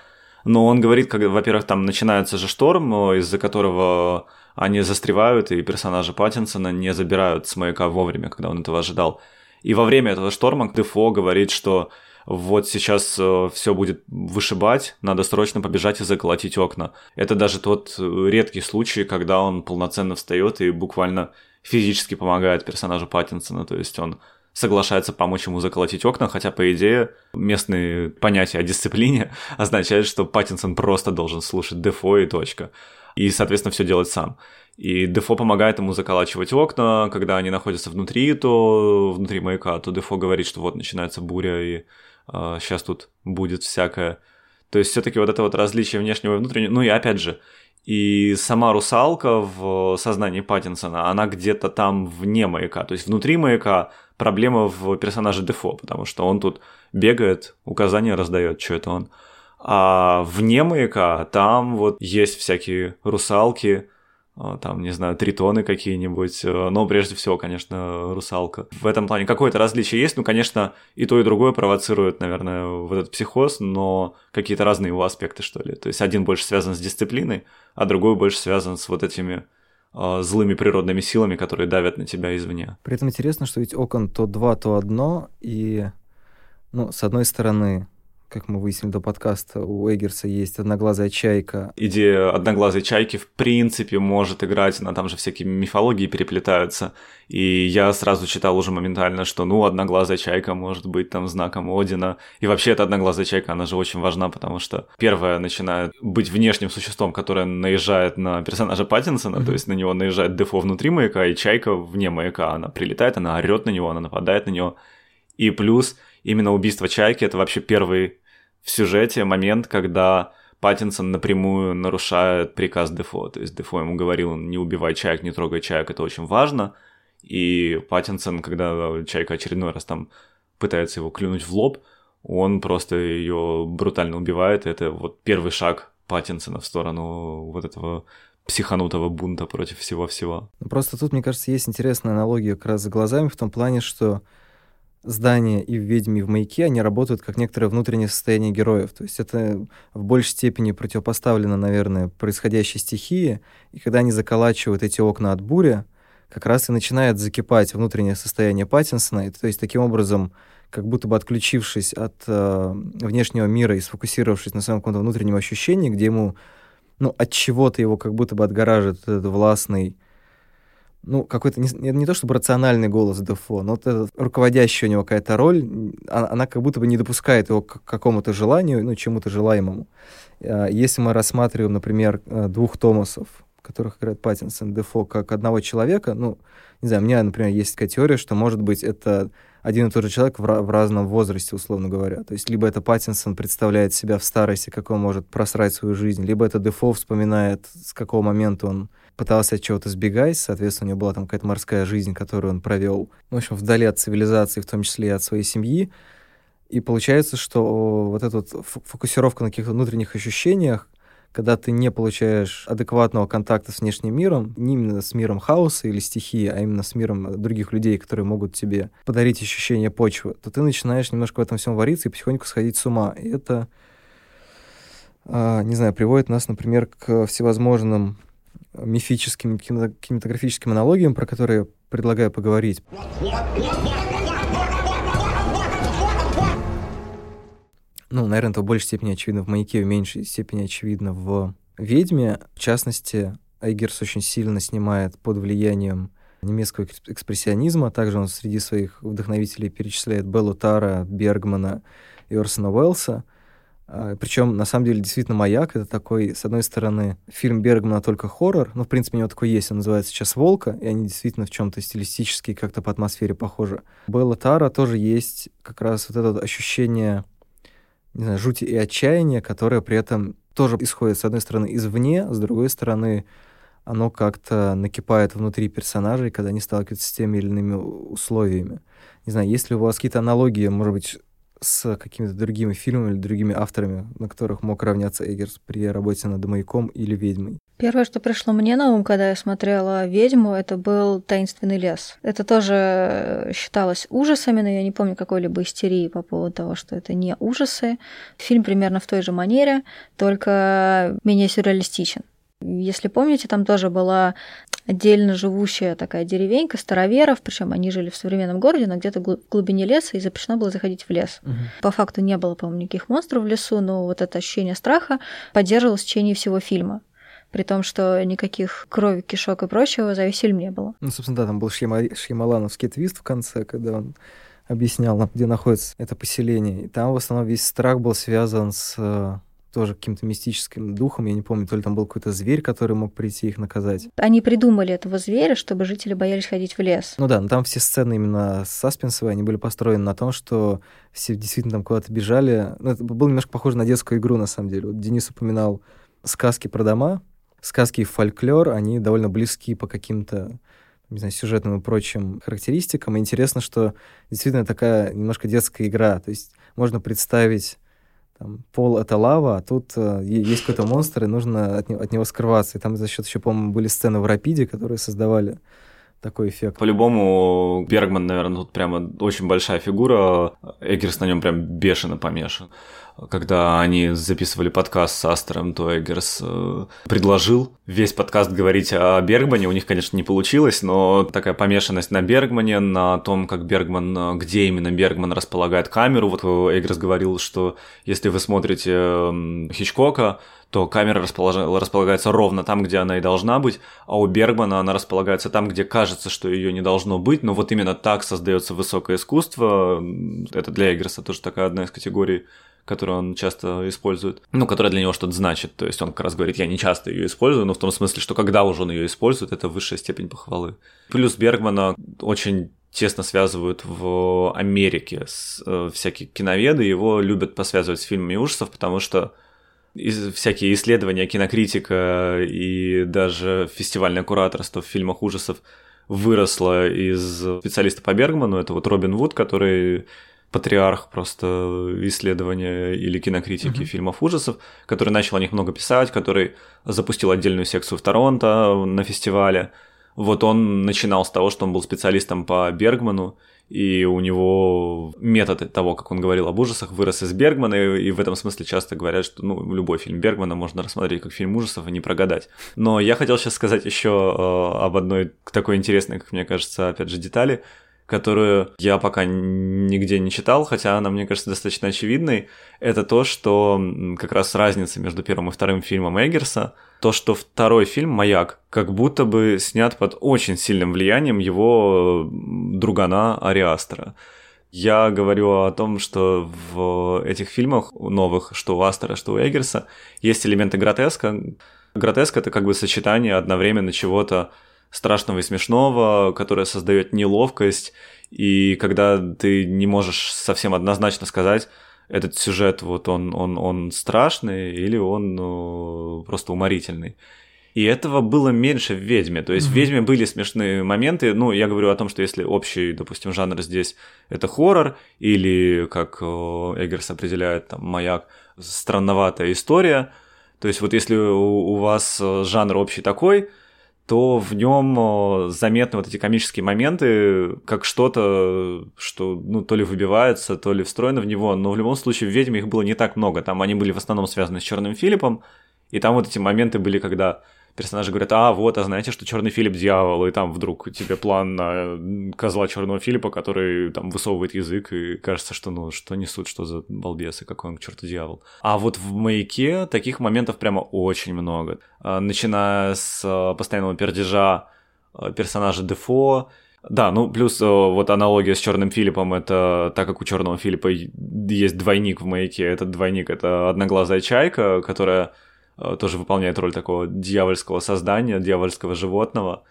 но он говорит, как, во-первых, там начинается же шторм, из-за которого они застревают, и персонажа Паттинсона не забирают с маяка вовремя, когда он этого ожидал. И во время этого шторма Дефо говорит, что вот сейчас э, все будет вышибать, надо срочно побежать и заколотить окна. Это даже тот э, редкий случай, когда он полноценно встает и буквально физически помогает персонажу Паттинсона, то есть он соглашается помочь ему заколотить окна, хотя, по идее, местные понятия о дисциплине *laughs* означают, что Паттинсон просто должен слушать Дефо и точка и, соответственно, все делать сам. И Дефо помогает ему заколачивать окна, когда они находятся внутри, то внутри маяка, то Дефо говорит, что вот начинается буря, и э, а, сейчас тут будет всякое. То есть все-таки вот это вот различие внешнего и внутреннего. Ну и опять же, и сама русалка в сознании Паттинсона, она где-то там вне маяка. То есть внутри маяка проблема в персонаже Дефо, потому что он тут бегает, указания раздает, что это он. А вне маяка там вот есть всякие русалки, а, там, не знаю, тритоны какие-нибудь, э, но прежде всего, конечно, русалка. В этом плане какое-то различие есть, ну, конечно, и то, и другое провоцирует, наверное, вот этот психоз, но какие-то разные его аспекты, что ли. То есть один больше связан с дисциплиной, а другой больше связан с вот этими злыми природными силами, которые давят на тебя извне. При этом интересно, что ведь окон то два, то одно, и, ну, с одной стороны, как мы выяснили до подкаста, у Эггерса есть одноглазая чайка. Идея одноглазой чайки в принципе может играть, но там же всякие мифологии переплетаются. И я сразу читал уже моментально, что ну, одноглазая чайка может быть там знаком Одина. И вообще эта одноглазая чайка, она же очень важна, потому что первая начинает быть внешним существом, которое наезжает на персонажа Паттинсона, mm-hmm. то есть на него наезжает Дефо внутри маяка, и чайка вне маяка. Она прилетает, она орет на него, она нападает на него. И плюс именно убийство Чайки — это вообще первый в сюжете момент, когда Паттинсон напрямую нарушает приказ Дефо. То есть Дефо ему говорил, не убивай Чайк, не трогай Чайк, это очень важно. И Паттинсон, когда Чайка очередной раз там пытается его клюнуть в лоб, он просто ее брутально убивает. Это вот первый шаг Паттинсона в сторону вот этого психанутого бунта против всего-всего. Просто тут, мне кажется, есть интересная аналогия как раз за глазами в том плане, что здания и в «Ведьме», и в «Маяке», они работают как некоторое внутреннее состояние героев. То есть это в большей степени противопоставлено, наверное, происходящей стихии. И когда они заколачивают эти окна от бури, как раз и начинает закипать внутреннее состояние Паттинсона. И, то есть таким образом, как будто бы отключившись от э, внешнего мира и сфокусировавшись на своем каком-то внутреннем ощущении, где ему ну, от чего-то его как будто бы отгораживает этот властный ну, какой-то, не, не то чтобы рациональный голос Дефо, но вот эта руководящая у него какая-то роль, она, она как будто бы не допускает его к какому-то желанию, ну, чему-то желаемому. А, если мы рассматриваем, например, э, двух Томасов, которых играет Паттинсон, Дефо, как одного человека, ну, не знаю, у меня, например, есть такая теория, что, может быть, это один и тот же человек в, в разном возрасте, условно говоря. То есть либо это Паттинсон представляет себя в старости, как он может просрать свою жизнь, либо это Дефо вспоминает, с какого момента он пытался от чего-то сбегать, соответственно, у него была там какая-то морская жизнь, которую он провел, в общем, вдали от цивилизации, в том числе и от своей семьи. И получается, что вот эта вот фокусировка на каких-то внутренних ощущениях, когда ты не получаешь адекватного контакта с внешним миром, не именно с миром хаоса или стихии, а именно с миром других людей, которые могут тебе подарить ощущение почвы, то ты начинаешь немножко в этом всем вариться и потихоньку сходить с ума. И это, а, не знаю, приводит нас, например, к всевозможным мифическим кинематографическим аналогиям, про которые предлагаю поговорить. Ну, наверное, это в большей степени очевидно в «Маяке», в меньшей степени очевидно в «Ведьме». В частности, Айгерс очень сильно снимает под влиянием немецкого экспрессионизма. Также он среди своих вдохновителей перечисляет Беллу Тара, Бергмана и Орсона Уэллса. А, Причем, на самом деле, действительно, «Маяк» — это такой, с одной стороны, фильм Бергмана только хоррор, ну, в принципе, у него такой есть, он называется сейчас «Волка», и они действительно в чем то стилистически как-то по атмосфере похожи. Белла Тара тоже есть как раз вот это ощущение, не знаю, жути и отчаяния, которое при этом тоже исходит, с одной стороны, извне, с другой стороны, оно как-то накипает внутри персонажей, когда они сталкиваются с теми или иными условиями. Не знаю, есть ли у вас какие-то аналогии, может быть, с какими-то другими фильмами или другими авторами, на которых мог равняться Эггерс при работе над «Маяком» или «Ведьмой»? Первое, что пришло мне на ум, когда я смотрела «Ведьму», это был «Таинственный лес». Это тоже считалось ужасами, но я не помню какой-либо истерии по поводу того, что это не ужасы. Фильм примерно в той же манере, только менее сюрреалистичен. Если помните, там тоже была отдельно живущая такая деревенька староверов, причем они жили в современном городе, но где-то в глубине леса, и запрещено было заходить в лес. Угу. По факту не было, по-моему, никаких монстров в лесу, но вот это ощущение страха поддерживалось в течение всего фильма при том, что никаких крови, кишок и прочего за весь фильм не было. Ну, собственно, да, там был Шьяма... Шьямалановский твист в конце, когда он объяснял, где находится это поселение. И там в основном весь страх был связан с э, тоже каким-то мистическим духом. Я не помню, то ли там был какой-то зверь, который мог прийти их наказать. Они придумали этого зверя, чтобы жители боялись ходить в лес. Ну да, но там все сцены именно саспенсовые, они были построены на том, что все действительно там куда-то бежали. Ну, это было немножко похоже на детскую игру, на самом деле. Вот Денис упоминал сказки про дома, сказки и фольклор, они довольно близки по каким-то не знаю, сюжетным и прочим характеристикам. И интересно, что действительно такая немножко детская игра. То есть можно представить там, пол — это лава, а тут э, есть какой-то монстр, и нужно от, него, от него скрываться. И там за счет еще, по-моему, были сцены в Рапиде, которые создавали такой эффект. По-любому, Бергман, наверное, тут прямо очень большая фигура. Эггерс на нем прям бешено помешан. Когда они записывали подкаст с Астером, то Эггерс э, предложил весь подкаст говорить о Бергмане. У них, конечно, не получилось, но такая помешанность на Бергмане, на том, как Бергман, где именно Бергман располагает камеру. Вот Эггерс говорил, что если вы смотрите Хичкока, то камера располагается ровно там, где она и должна быть, а у Бергмана она располагается там, где кажется, что ее не должно быть, но вот именно так создается высокое искусство. Это для Эггерса тоже такая одна из категорий которую он часто использует, ну, которая для него что-то значит. То есть он как раз говорит, я не часто ее использую, но в том смысле, что когда уже он ее использует, это высшая степень похвалы. Плюс Бергмана очень тесно связывают в Америке с, э, всякие киноведы, его любят посвязывать с фильмами ужасов, потому что всякие исследования кинокритика и даже фестивальное кураторство в фильмах ужасов выросло из специалиста по Бергману, это вот Робин Вуд, который патриарх просто исследования или кинокритики uh-huh. фильмов ужасов, который начал о них много писать, который запустил отдельную секцию в Торонто на фестивале. Вот он начинал с того, что он был специалистом по Бергману, и у него метод того, как он говорил об ужасах, вырос из Бергмана, и в этом смысле часто говорят, что ну, любой фильм Бергмана можно рассмотреть как фильм ужасов и не прогадать. Но я хотел сейчас сказать еще э, об одной такой интересной, как мне кажется, опять же, детали, которую я пока нигде не читал, хотя она, мне кажется, достаточно очевидной, это то, что как раз разница между первым и вторым фильмом Эггерса, то, что второй фильм «Маяк» как будто бы снят под очень сильным влиянием его другана Ариастера. Я говорю о том, что в этих фильмах новых, что у Астера, что у Эггерса, есть элементы гротеска. Гротеск — это как бы сочетание одновременно чего-то страшного и смешного, которое создает неловкость, и когда ты не можешь совсем однозначно сказать, этот сюжет вот он, он, он страшный или он ну, просто уморительный. И этого было меньше в «Ведьме». То есть mm-hmm. в «Ведьме» были смешные моменты. Ну, я говорю о том, что если общий, допустим, жанр здесь — это хоррор, или, как Эггерс определяет, там, «Маяк», странноватая история. То есть вот если у вас жанр общий такой — то в нем э, заметны вот эти комические моменты, как что-то, что ну, то ли выбивается, то ли встроено в него, но в любом случае в «Ведьме» их было не так много, там они были в основном связаны с Черным Филиппом, и там вот эти моменты были, когда персонажи говорят, а вот, а знаете, что черный Филипп дьявол, и там вдруг тебе план на козла черного Филиппа, который там высовывает язык, и кажется, что ну что несут, что за балбесы, какой он к черту дьявол. А вот в маяке таких моментов прямо очень много. А, начиная с а, постоянного пердежа а, персонажа Дефо, да, ну плюс вот аналогия с Черным Филиппом, это так как у Черного Филиппа есть двойник в маяке, этот двойник это одноглазая чайка, которая Э, тоже выполняет роль такого дьявольского создания, дьявольского животного,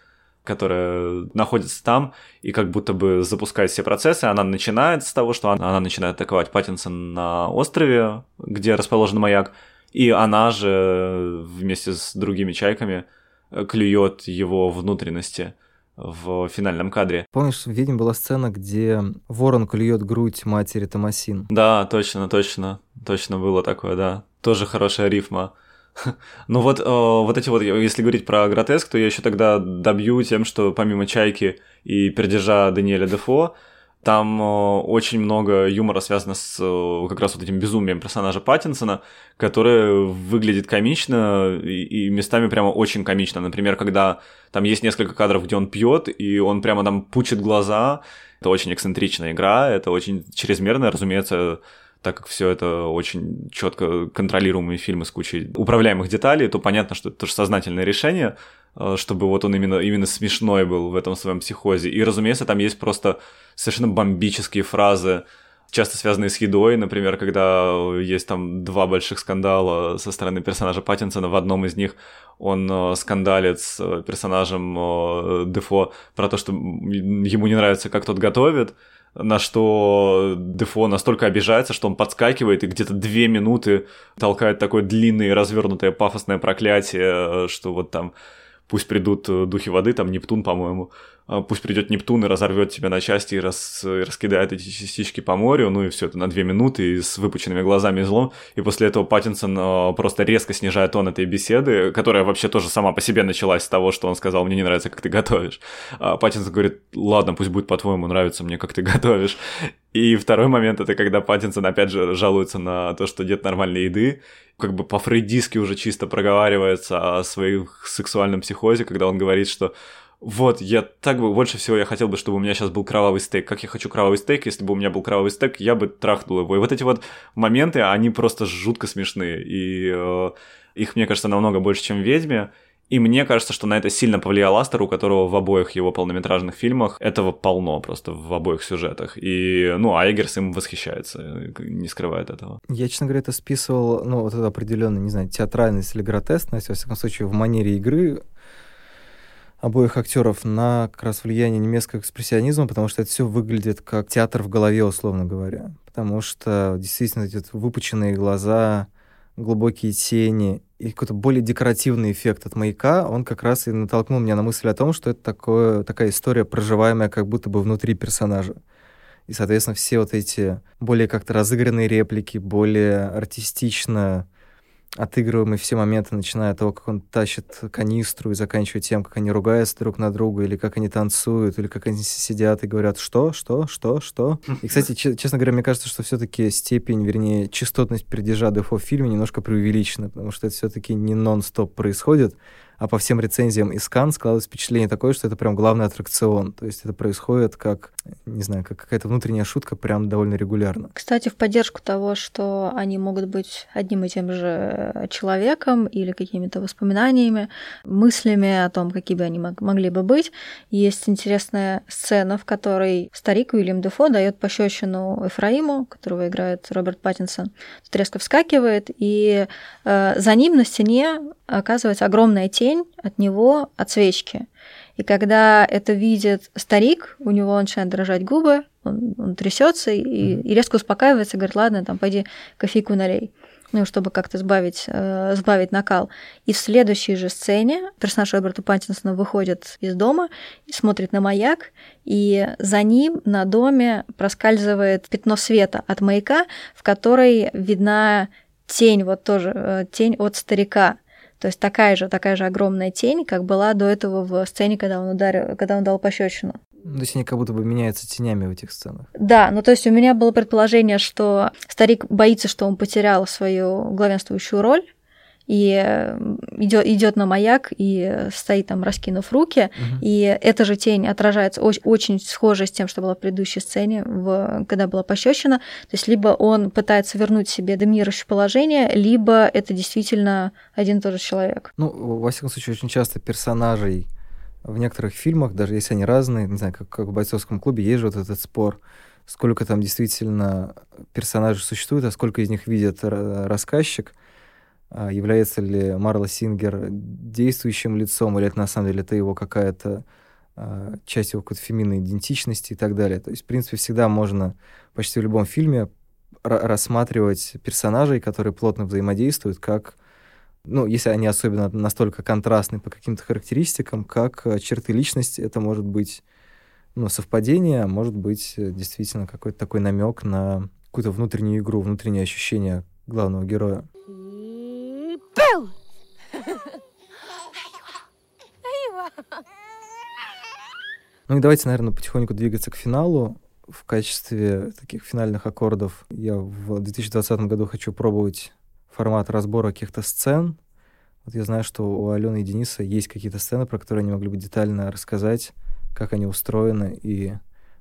которое находится там и как будто бы запускает все процессы. Она начинает с того, что она, она начинает атаковать Паттинсон на острове, где расположен маяк, и она же вместе с другими чайками клюет его внутренности в финальном кадре. Помнишь, в «Ведьме» была сцена, где ворон клюет грудь матери Томасин? Да, точно, точно, точно было такое, да. Тоже хорошая рифма. *laughs* Ну вот, э, вот эти вот, если говорить про гротеск, то я еще тогда добью тем, что помимо «Чайки» и пердежа Даниэля Дефо, там э, очень много юмора связано с э, как раз вот этим безумием персонажа Паттинсона, который выглядит комично и, и местами прямо очень комично. Например, когда там есть несколько кадров, где он пьет, и он прямо там пучит глаза. Это очень эксцентричная игра, это очень чрезмерно, разумеется, так как все это очень четко контролируемые фильмы с кучей управляемых деталей, то понятно, что это тоже сознательное решение, э, чтобы вот он именно, именно смешной был в этом своем психозе. И, разумеется, там есть просто совершенно бомбические фразы, часто связанные с едой, например, когда есть там два больших скандала со стороны персонажа Паттинсона, в одном из них он э, скандалит с э, персонажем Дефо про то, что ему не нравится, как тот готовит, на что Дефо настолько обижается, что он подскакивает и где-то две минуты толкает такое длинное, развернутое пафосное проклятие, что вот там пусть придут духи воды, там Нептун, по-моему, а, пусть придет Нептун и разорвет тебя на части и, рас, и раскидает эти частички по морю, ну и все это на две минуты и с выпученными глазами злом. И после этого Паттинсон а, просто резко снижает тон этой беседы, которая вообще тоже сама по себе началась с того, что он сказал, мне не нравится, как ты готовишь. А Паттинсон говорит, ладно, пусть будет по-твоему, нравится мне, как ты готовишь. И второй момент, это когда Паттинсон опять же жалуется на то, что нет нормальной еды, как бы по-фрейдистски уже чисто проговаривается о своих сексуальном психозе, когда он говорит, что вот, я так бы, больше всего я хотел бы, чтобы у меня сейчас был кровавый стейк. Как я хочу кровавый стейк, если бы у меня был кровавый стейк, я бы трахнул его. И вот эти вот моменты, они просто жутко смешные. И э, их, мне кажется, намного больше, чем в «Ведьме». И мне кажется, что на это сильно повлиял Астер, у которого в обоих его полнометражных фильмах этого полно просто в обоих сюжетах. И, ну, Айгерс им восхищается, не скрывает этого. Я, честно говоря, это списывал, ну, вот это определенная, не знаю, театральность или гротескность, во всяком случае, в манере игры обоих актеров на как раз влияние немецкого экспрессионизма, потому что это все выглядит как театр в голове, условно говоря. Потому что действительно эти выпученные глаза, глубокие тени и какой-то более декоративный эффект от маяка, он как раз и натолкнул меня на мысль о том, что это такое, такая история, проживаемая как будто бы внутри персонажа. И, соответственно, все вот эти более как-то разыгранные реплики, более артистично отыгрываемые все моменты, начиная от того, как он тащит канистру и заканчивая тем, как они ругаются друг на друга, или как они танцуют, или как они сидят и говорят «что? Что? Что? Что?». *laughs* И, кстати, честно говоря, мне кажется, что все таки степень, вернее, частотность передержа Дефо в фильме немножко преувеличена, потому что это все таки не нон-стоп происходит, а по всем рецензиям из Кан складывается впечатление такое, что это прям главный аттракцион. То есть это происходит как, не знаю, как какая-то внутренняя шутка прям довольно регулярно. Кстати, в поддержку того, что они могут быть одним и тем же человеком или какими-то воспоминаниями, мыслями о том, какие бы они могли бы быть, есть интересная сцена, в которой старик Уильям Дефо дает пощечину Эфраиму, которого играет Роберт Паттинсон. Тут резко вскакивает, и э, за ним на стене оказывается огромная тень от него, от свечки. И когда это видит старик, у него начинают дрожать губы, он, он трясется и, и резко успокаивается, говорит, ладно, там, пойди кофейку налей ну, чтобы как-то сбавить, э, сбавить накал. И в следующей же сцене персонаж Роберта Паттинсона выходит из дома, смотрит на маяк, и за ним на доме проскальзывает пятно света от маяка, в которой видна тень, вот тоже э, тень от старика. То есть такая же, такая же огромная тень, как была до этого в сцене, когда он ударил, когда он дал пощечину. То есть они как будто бы меняются тенями в этих сценах. Да, ну то есть у меня было предположение, что старик боится, что он потерял свою главенствующую роль, и идет, идет на маяк и стоит там, раскинув руки, угу. и эта же тень отражается очень, очень схоже с тем, что было в предыдущей сцене, в, когда была пощечина. То есть либо он пытается вернуть себе доминирующее положение, либо это действительно один и тот же человек. Ну, во всяком случае, очень часто персонажей в некоторых фильмах, даже если они разные, не знаю, как, как в бойцовском клубе, есть же вот этот спор, сколько там действительно персонажей существует, а сколько из них видит рассказчик, является ли Марла Сингер действующим лицом, или это на самом деле это его какая-то а, часть его какой-то феминной идентичности и так далее. То есть, в принципе, всегда можно почти в любом фильме рассматривать персонажей, которые плотно взаимодействуют, как ну, если они особенно настолько контрастны по каким-то характеристикам, как э, черты личности, это может быть ну, совпадение, а может быть действительно какой-то такой намек на какую-то внутреннюю игру, внутреннее ощущение главного героя. Ну и давайте, наверное, потихоньку двигаться к финалу. В качестве таких финальных аккордов я в 2020 году хочу пробовать формат разбора каких-то сцен. Вот я знаю, что у Алены и Дениса есть какие-то сцены, про которые они могли бы детально рассказать, как они устроены и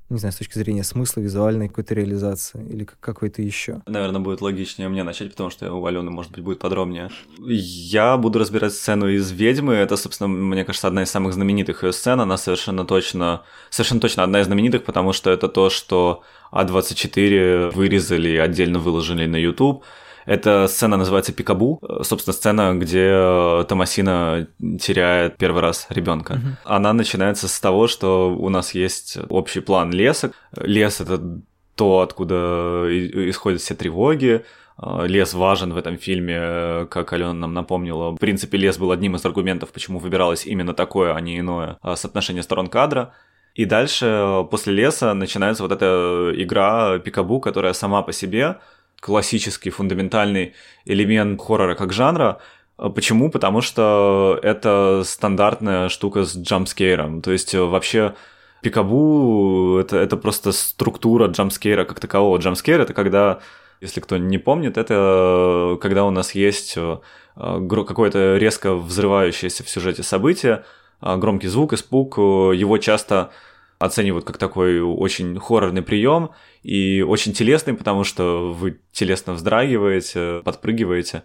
не знаю, с точки зрения смысла, визуальной какой-то реализации или какой-то еще. Наверное, будет логичнее мне начать, потому что у Алены, может быть, будет подробнее. Я буду разбирать сцену из «Ведьмы». Это, собственно, мне кажется, одна из самых знаменитых ее сцен. Она совершенно точно, совершенно точно одна из знаменитых, потому что это то, что А24 вырезали и отдельно выложили на YouTube. Эта сцена называется Пикабу. Собственно, сцена, где э, Томасина теряет первый раз ребенка. Угу. Она начинается с того, что у нас есть общий план леса. Лес это то, откуда исходят все тревоги. Э, лес важен в этом фильме, как Алена нам напомнила. В принципе, лес был одним из аргументов, почему выбиралось именно такое, а не иное э, соотношение сторон кадра. И дальше, после леса, начинается вот эта игра Пикабу, которая сама по себе классический, фундаментальный элемент хоррора как жанра. Почему? Потому что это стандартная штука с джампскейром. То есть вообще пикабу это, это просто структура джампскейра как такового. Джампскейр это когда, если кто не помнит, это когда у нас есть э, какое-то резко взрывающееся в сюжете событие, э, громкий звук, испуг, э, его часто оценивают как такой очень хоррорный прием и очень телесный, потому что вы телесно вздрагиваете, подпрыгиваете,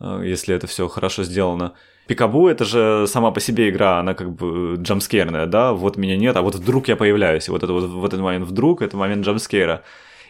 э, если это все хорошо сделано. Пикабу это же сама по себе игра, она как бы джамскерная, да, вот меня нет, а вот вдруг я появляюсь, вот, это, вот, вот этот момент вдруг, это момент джамскера.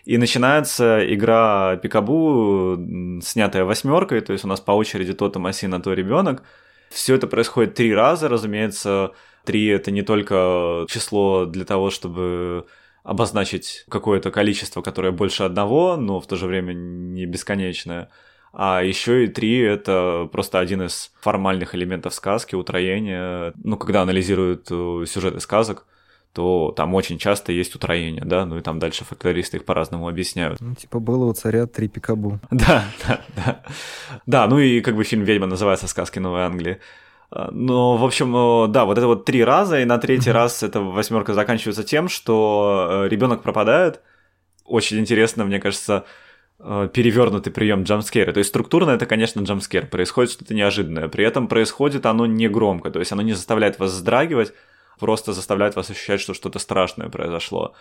И начинается игра Пикабу, снятая восьмеркой, то есть у нас по очереди то Томасина, то ребенок. Все это происходит три раза, разумеется, Три — это не только число для того, чтобы обозначить какое-то количество, которое больше одного, но в то же время не бесконечное. А еще и три — это просто один из формальных элементов сказки, утроения. Ну, когда анализируют э, сюжеты сказок, то там очень часто есть утроение, да, ну и там дальше фольклористы их по-разному объясняют. Ну, типа было у царя три пикабу. *laughs* Да, да, да. Да, ну и как бы фильм «Ведьма» называется «Сказки Новой Англии». Ну, в общем, да, вот это вот три раза, и на третий mm-hmm. раз эта восьмерка заканчивается тем, что э, ребенок пропадает. Очень интересно, мне кажется, э, перевернутый прием джамскера. То есть структурно это, конечно, джамскер. Происходит что-то неожиданное. При этом происходит оно не громко. То есть оно не заставляет вас вздрагивать, просто заставляет вас ощущать, что что-то страшное произошло.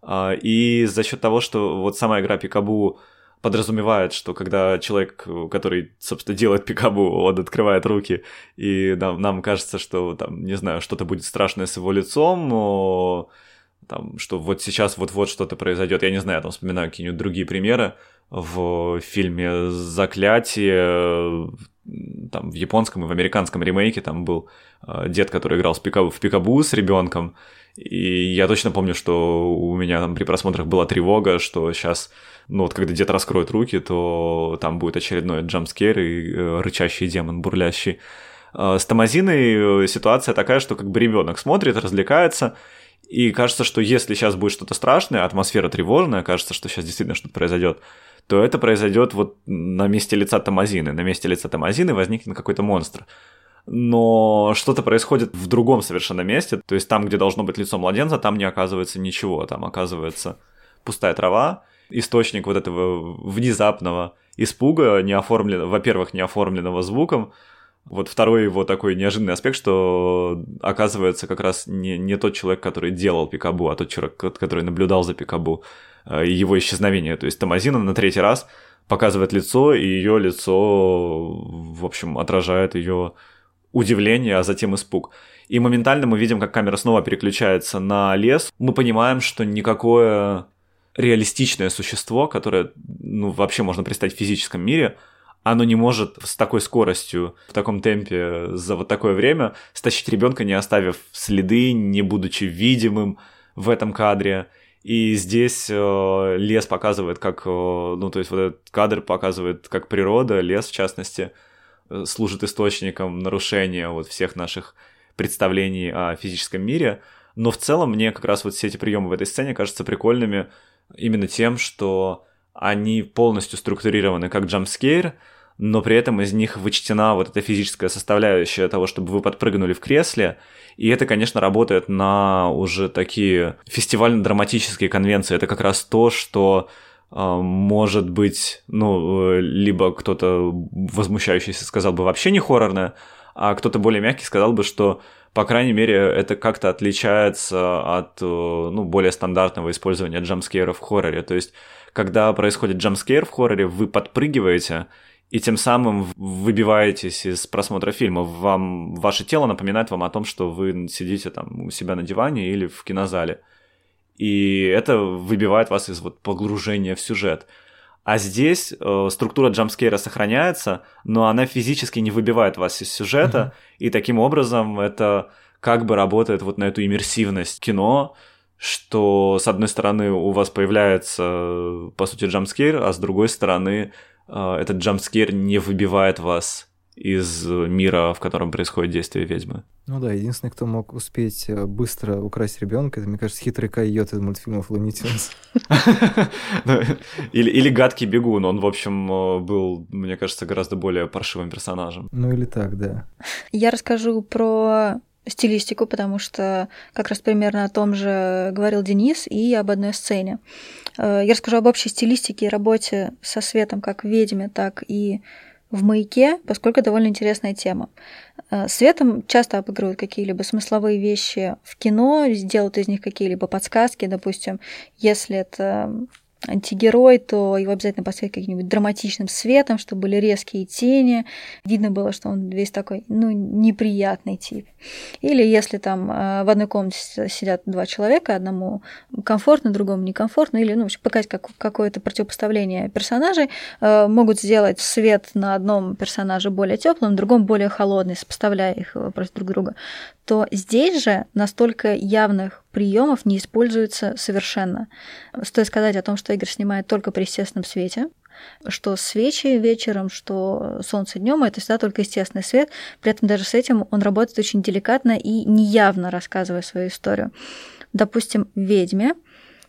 А, и за счет того, что вот сама игра Пикабу подразумевает, что когда человек, который, собственно, делает пикабу, он открывает руки, и нам, нам кажется, что, там, не знаю, что-то будет страшное с его лицом, но, там, что вот сейчас вот-вот что-то произойдет. Я не знаю, я там вспоминаю какие-нибудь другие примеры в фильме «Заклятие», там в японском и в американском ремейке там был э, дед, который играл пикабу, в пикабу с ребенком, и я точно помню, что у меня там при просмотрах была тревога, что сейчас ну вот когда дед раскроет руки, то там будет очередной джампскер и э, рычащий демон, бурлящий. Э, с Тамазиной э, ситуация такая, что как бы ребенок смотрит, развлекается, и кажется, что если сейчас будет что-то страшное, атмосфера тревожная, кажется, что сейчас действительно что-то произойдет, то это произойдет вот на месте лица Тамазины. На месте лица Тамазины возникнет какой-то монстр. Но что-то происходит в другом совершенно месте. То есть там, где должно быть лицо младенца, там не оказывается ничего. Там оказывается пустая трава, источник вот этого внезапного испуга, не оформленного, во-первых, не оформленного звуком, Вот второй его такой неожиданный аспект, что оказывается как раз не, не тот человек, который делал Пикабу, а тот человек, который наблюдал за Пикабу его исчезновение. То есть Тамазина на третий раз показывает лицо, и ее лицо, в общем, отражает ее удивление, а затем испуг. И моментально мы видим, как камера снова переключается на лес. Мы понимаем, что никакое реалистичное существо, которое ну, вообще можно представить в физическом мире, оно не может с такой скоростью, в таком темпе за вот такое время стащить ребенка, не оставив следы, не будучи видимым в этом кадре. И здесь э, лес показывает, как, э, ну, то есть вот этот кадр показывает, как природа, лес в частности, э, служит источником нарушения вот всех наших представлений о физическом мире. Но в целом мне как раз вот все эти приемы в этой сцене кажутся прикольными именно тем, что они полностью структурированы как джампскейр, но при этом из них вычтена вот эта физическая составляющая того, чтобы вы подпрыгнули в кресле. И это, конечно, работает на уже такие фестивально-драматические конвенции. Это как раз то, что а, может быть, ну, либо кто-то возмущающийся сказал бы вообще не хоррорное, а кто-то более мягкий сказал бы, что по крайней мере, это как-то отличается от ну, более стандартного использования джампскейра в хорроре. То есть, когда происходит джампскейр в хорроре, вы подпрыгиваете, и тем самым выбиваетесь из просмотра фильма. Вам, ваше тело напоминает вам о том, что вы сидите там у себя на диване или в кинозале. И это выбивает вас из вот погружения в сюжет. А здесь э, структура джампскейра сохраняется, но она физически не выбивает вас из сюжета, mm-hmm. и таким образом это как бы работает вот на эту иммерсивность кино, что с одной стороны у вас появляется, по сути, джампскейр, а с другой стороны этот джампскейр не выбивает вас из мира, в котором происходит действие ведьмы. Ну да, единственный, кто мог успеть э, быстро украсть ребенка, это, мне кажется, хитрый койот из мультфильмов Луни Тюнс. *laughs* Ну, или, или гадкий бегун, он, в общем, э, был, мне кажется, гораздо более паршивым персонажем. Ну или так, да. Я расскажу про стилистику, потому что как раз примерно о том же говорил Денис и об одной сцене. Э, я расскажу об общей стилистике и работе со светом как в «Ведьме», так и в «Маяке», поскольку довольно интересная тема. Э, светом часто обыгрывают какие-либо смысловые вещи в кино, делают из них какие-либо подсказки, допустим, если это антигерой, то его обязательно поставить каким-нибудь драматичным светом, чтобы были резкие тени. Видно было, что он весь такой, ну, неприятный тип. Или если там э, в одной комнате сидят два человека, одному комфортно, другому некомфортно, или, ну, показать как, какое-то противопоставление персонажей, э, могут сделать свет на одном персонаже более теплым, на другом более холодный, сопоставляя их э, против друг друга, то здесь же настолько явных приемов не используется совершенно. Стоит сказать о том, что Игорь снимает только при естественном свете, что свечи вечером, что солнце днем это всегда только естественный свет. При этом даже с этим он работает очень деликатно и неявно рассказывая свою историю. Допустим, «Ведьме»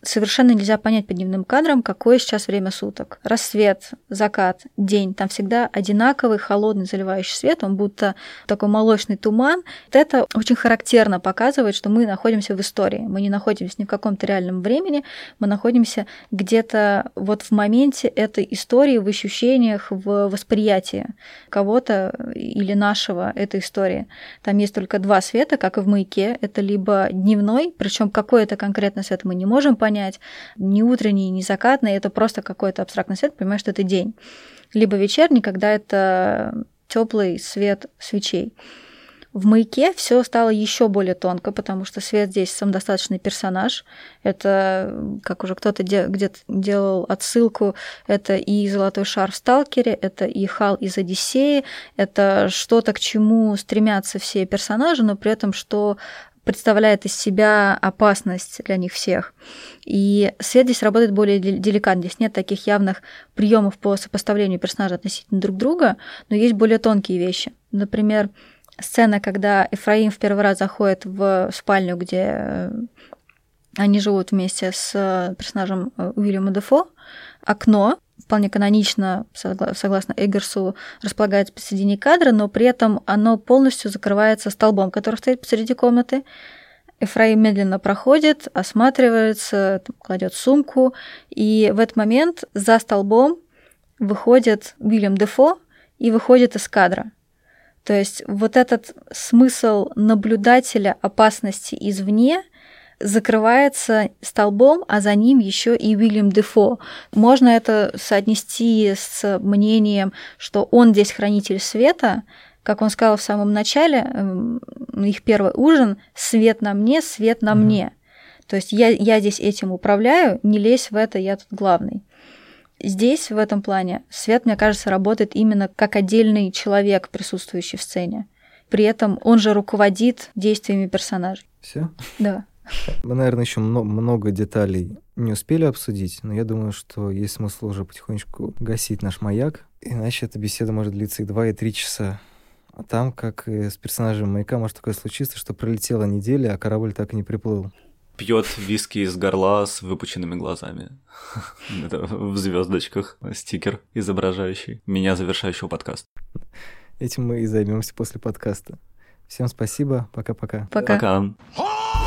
совершенно нельзя понять по дневным кадрам, какое сейчас время суток. Рассвет, закат, день. Там всегда одинаковый холодный заливающий свет, он будто такой молочный туман. Вот это очень характерно показывает, что мы находимся в истории. Мы не находимся ни в каком-то реальном времени, мы находимся где-то вот в моменте этой истории, в ощущениях, в восприятии кого-то или нашего этой истории. Там есть только два света, как и в маяке. Это либо дневной, причем какой это конкретно свет мы не можем понять, понять, не утренний, не закатный, это просто какой-то абстрактный свет, понимаешь, что это день. Либо вечерний, когда это теплый свет свечей. В маяке все стало еще более тонко, потому что свет здесь самодостаточный персонаж. Это, как уже кто-то де- где-то делал отсылку, это и золотой шар в Сталкере, это и Хал из Одиссеи, это что-то, к чему стремятся все персонажи, но при этом что представляет из себя опасность для них всех. И свет здесь работает более деликатно. Здесь нет таких явных приемов по сопоставлению персонажей относительно друг друга, но есть более тонкие вещи. Например, сцена, когда Эфраим в первый раз заходит в спальню, где э, они живут вместе с э, персонажем э, Уильяма Дефо, окно, вполне канонично, согласно Эггерсу, располагается посередине кадра, но при этом оно полностью закрывается столбом, который стоит посреди комнаты. Эфраим медленно проходит, осматривается, кладет сумку, и в этот момент за столбом выходит Уильям Дефо и выходит из кадра. То есть вот этот смысл наблюдателя опасности извне закрывается столбом, а за ним еще и Уильям Дефо. Можно это соотнести с мнением, что он здесь хранитель света, как он сказал в самом начале, эм, их первый ужин «свет на мне, свет на mm-hmm. мне». То есть я, я здесь этим управляю, не лезь в это, я тут главный. Здесь, в этом плане, свет, мне кажется, работает именно как отдельный человек, присутствующий в сцене. При этом он же руководит действиями персонажей. Все? Да. Мы, наверное, еще много деталей не успели обсудить, но я думаю, что есть смысл уже потихонечку гасить наш маяк, иначе эта беседа может длиться и два, и три часа. А там, как и с персонажем маяка, может такое случиться, что пролетела неделя, а корабль так и не приплыл. Пьет виски из горла с выпученными глазами. *laughs* Это в звездочках стикер, изображающий меня, завершающего подкаст. Этим мы и займемся после подкаста. Всем спасибо. Пока-пока. Пока. Пока.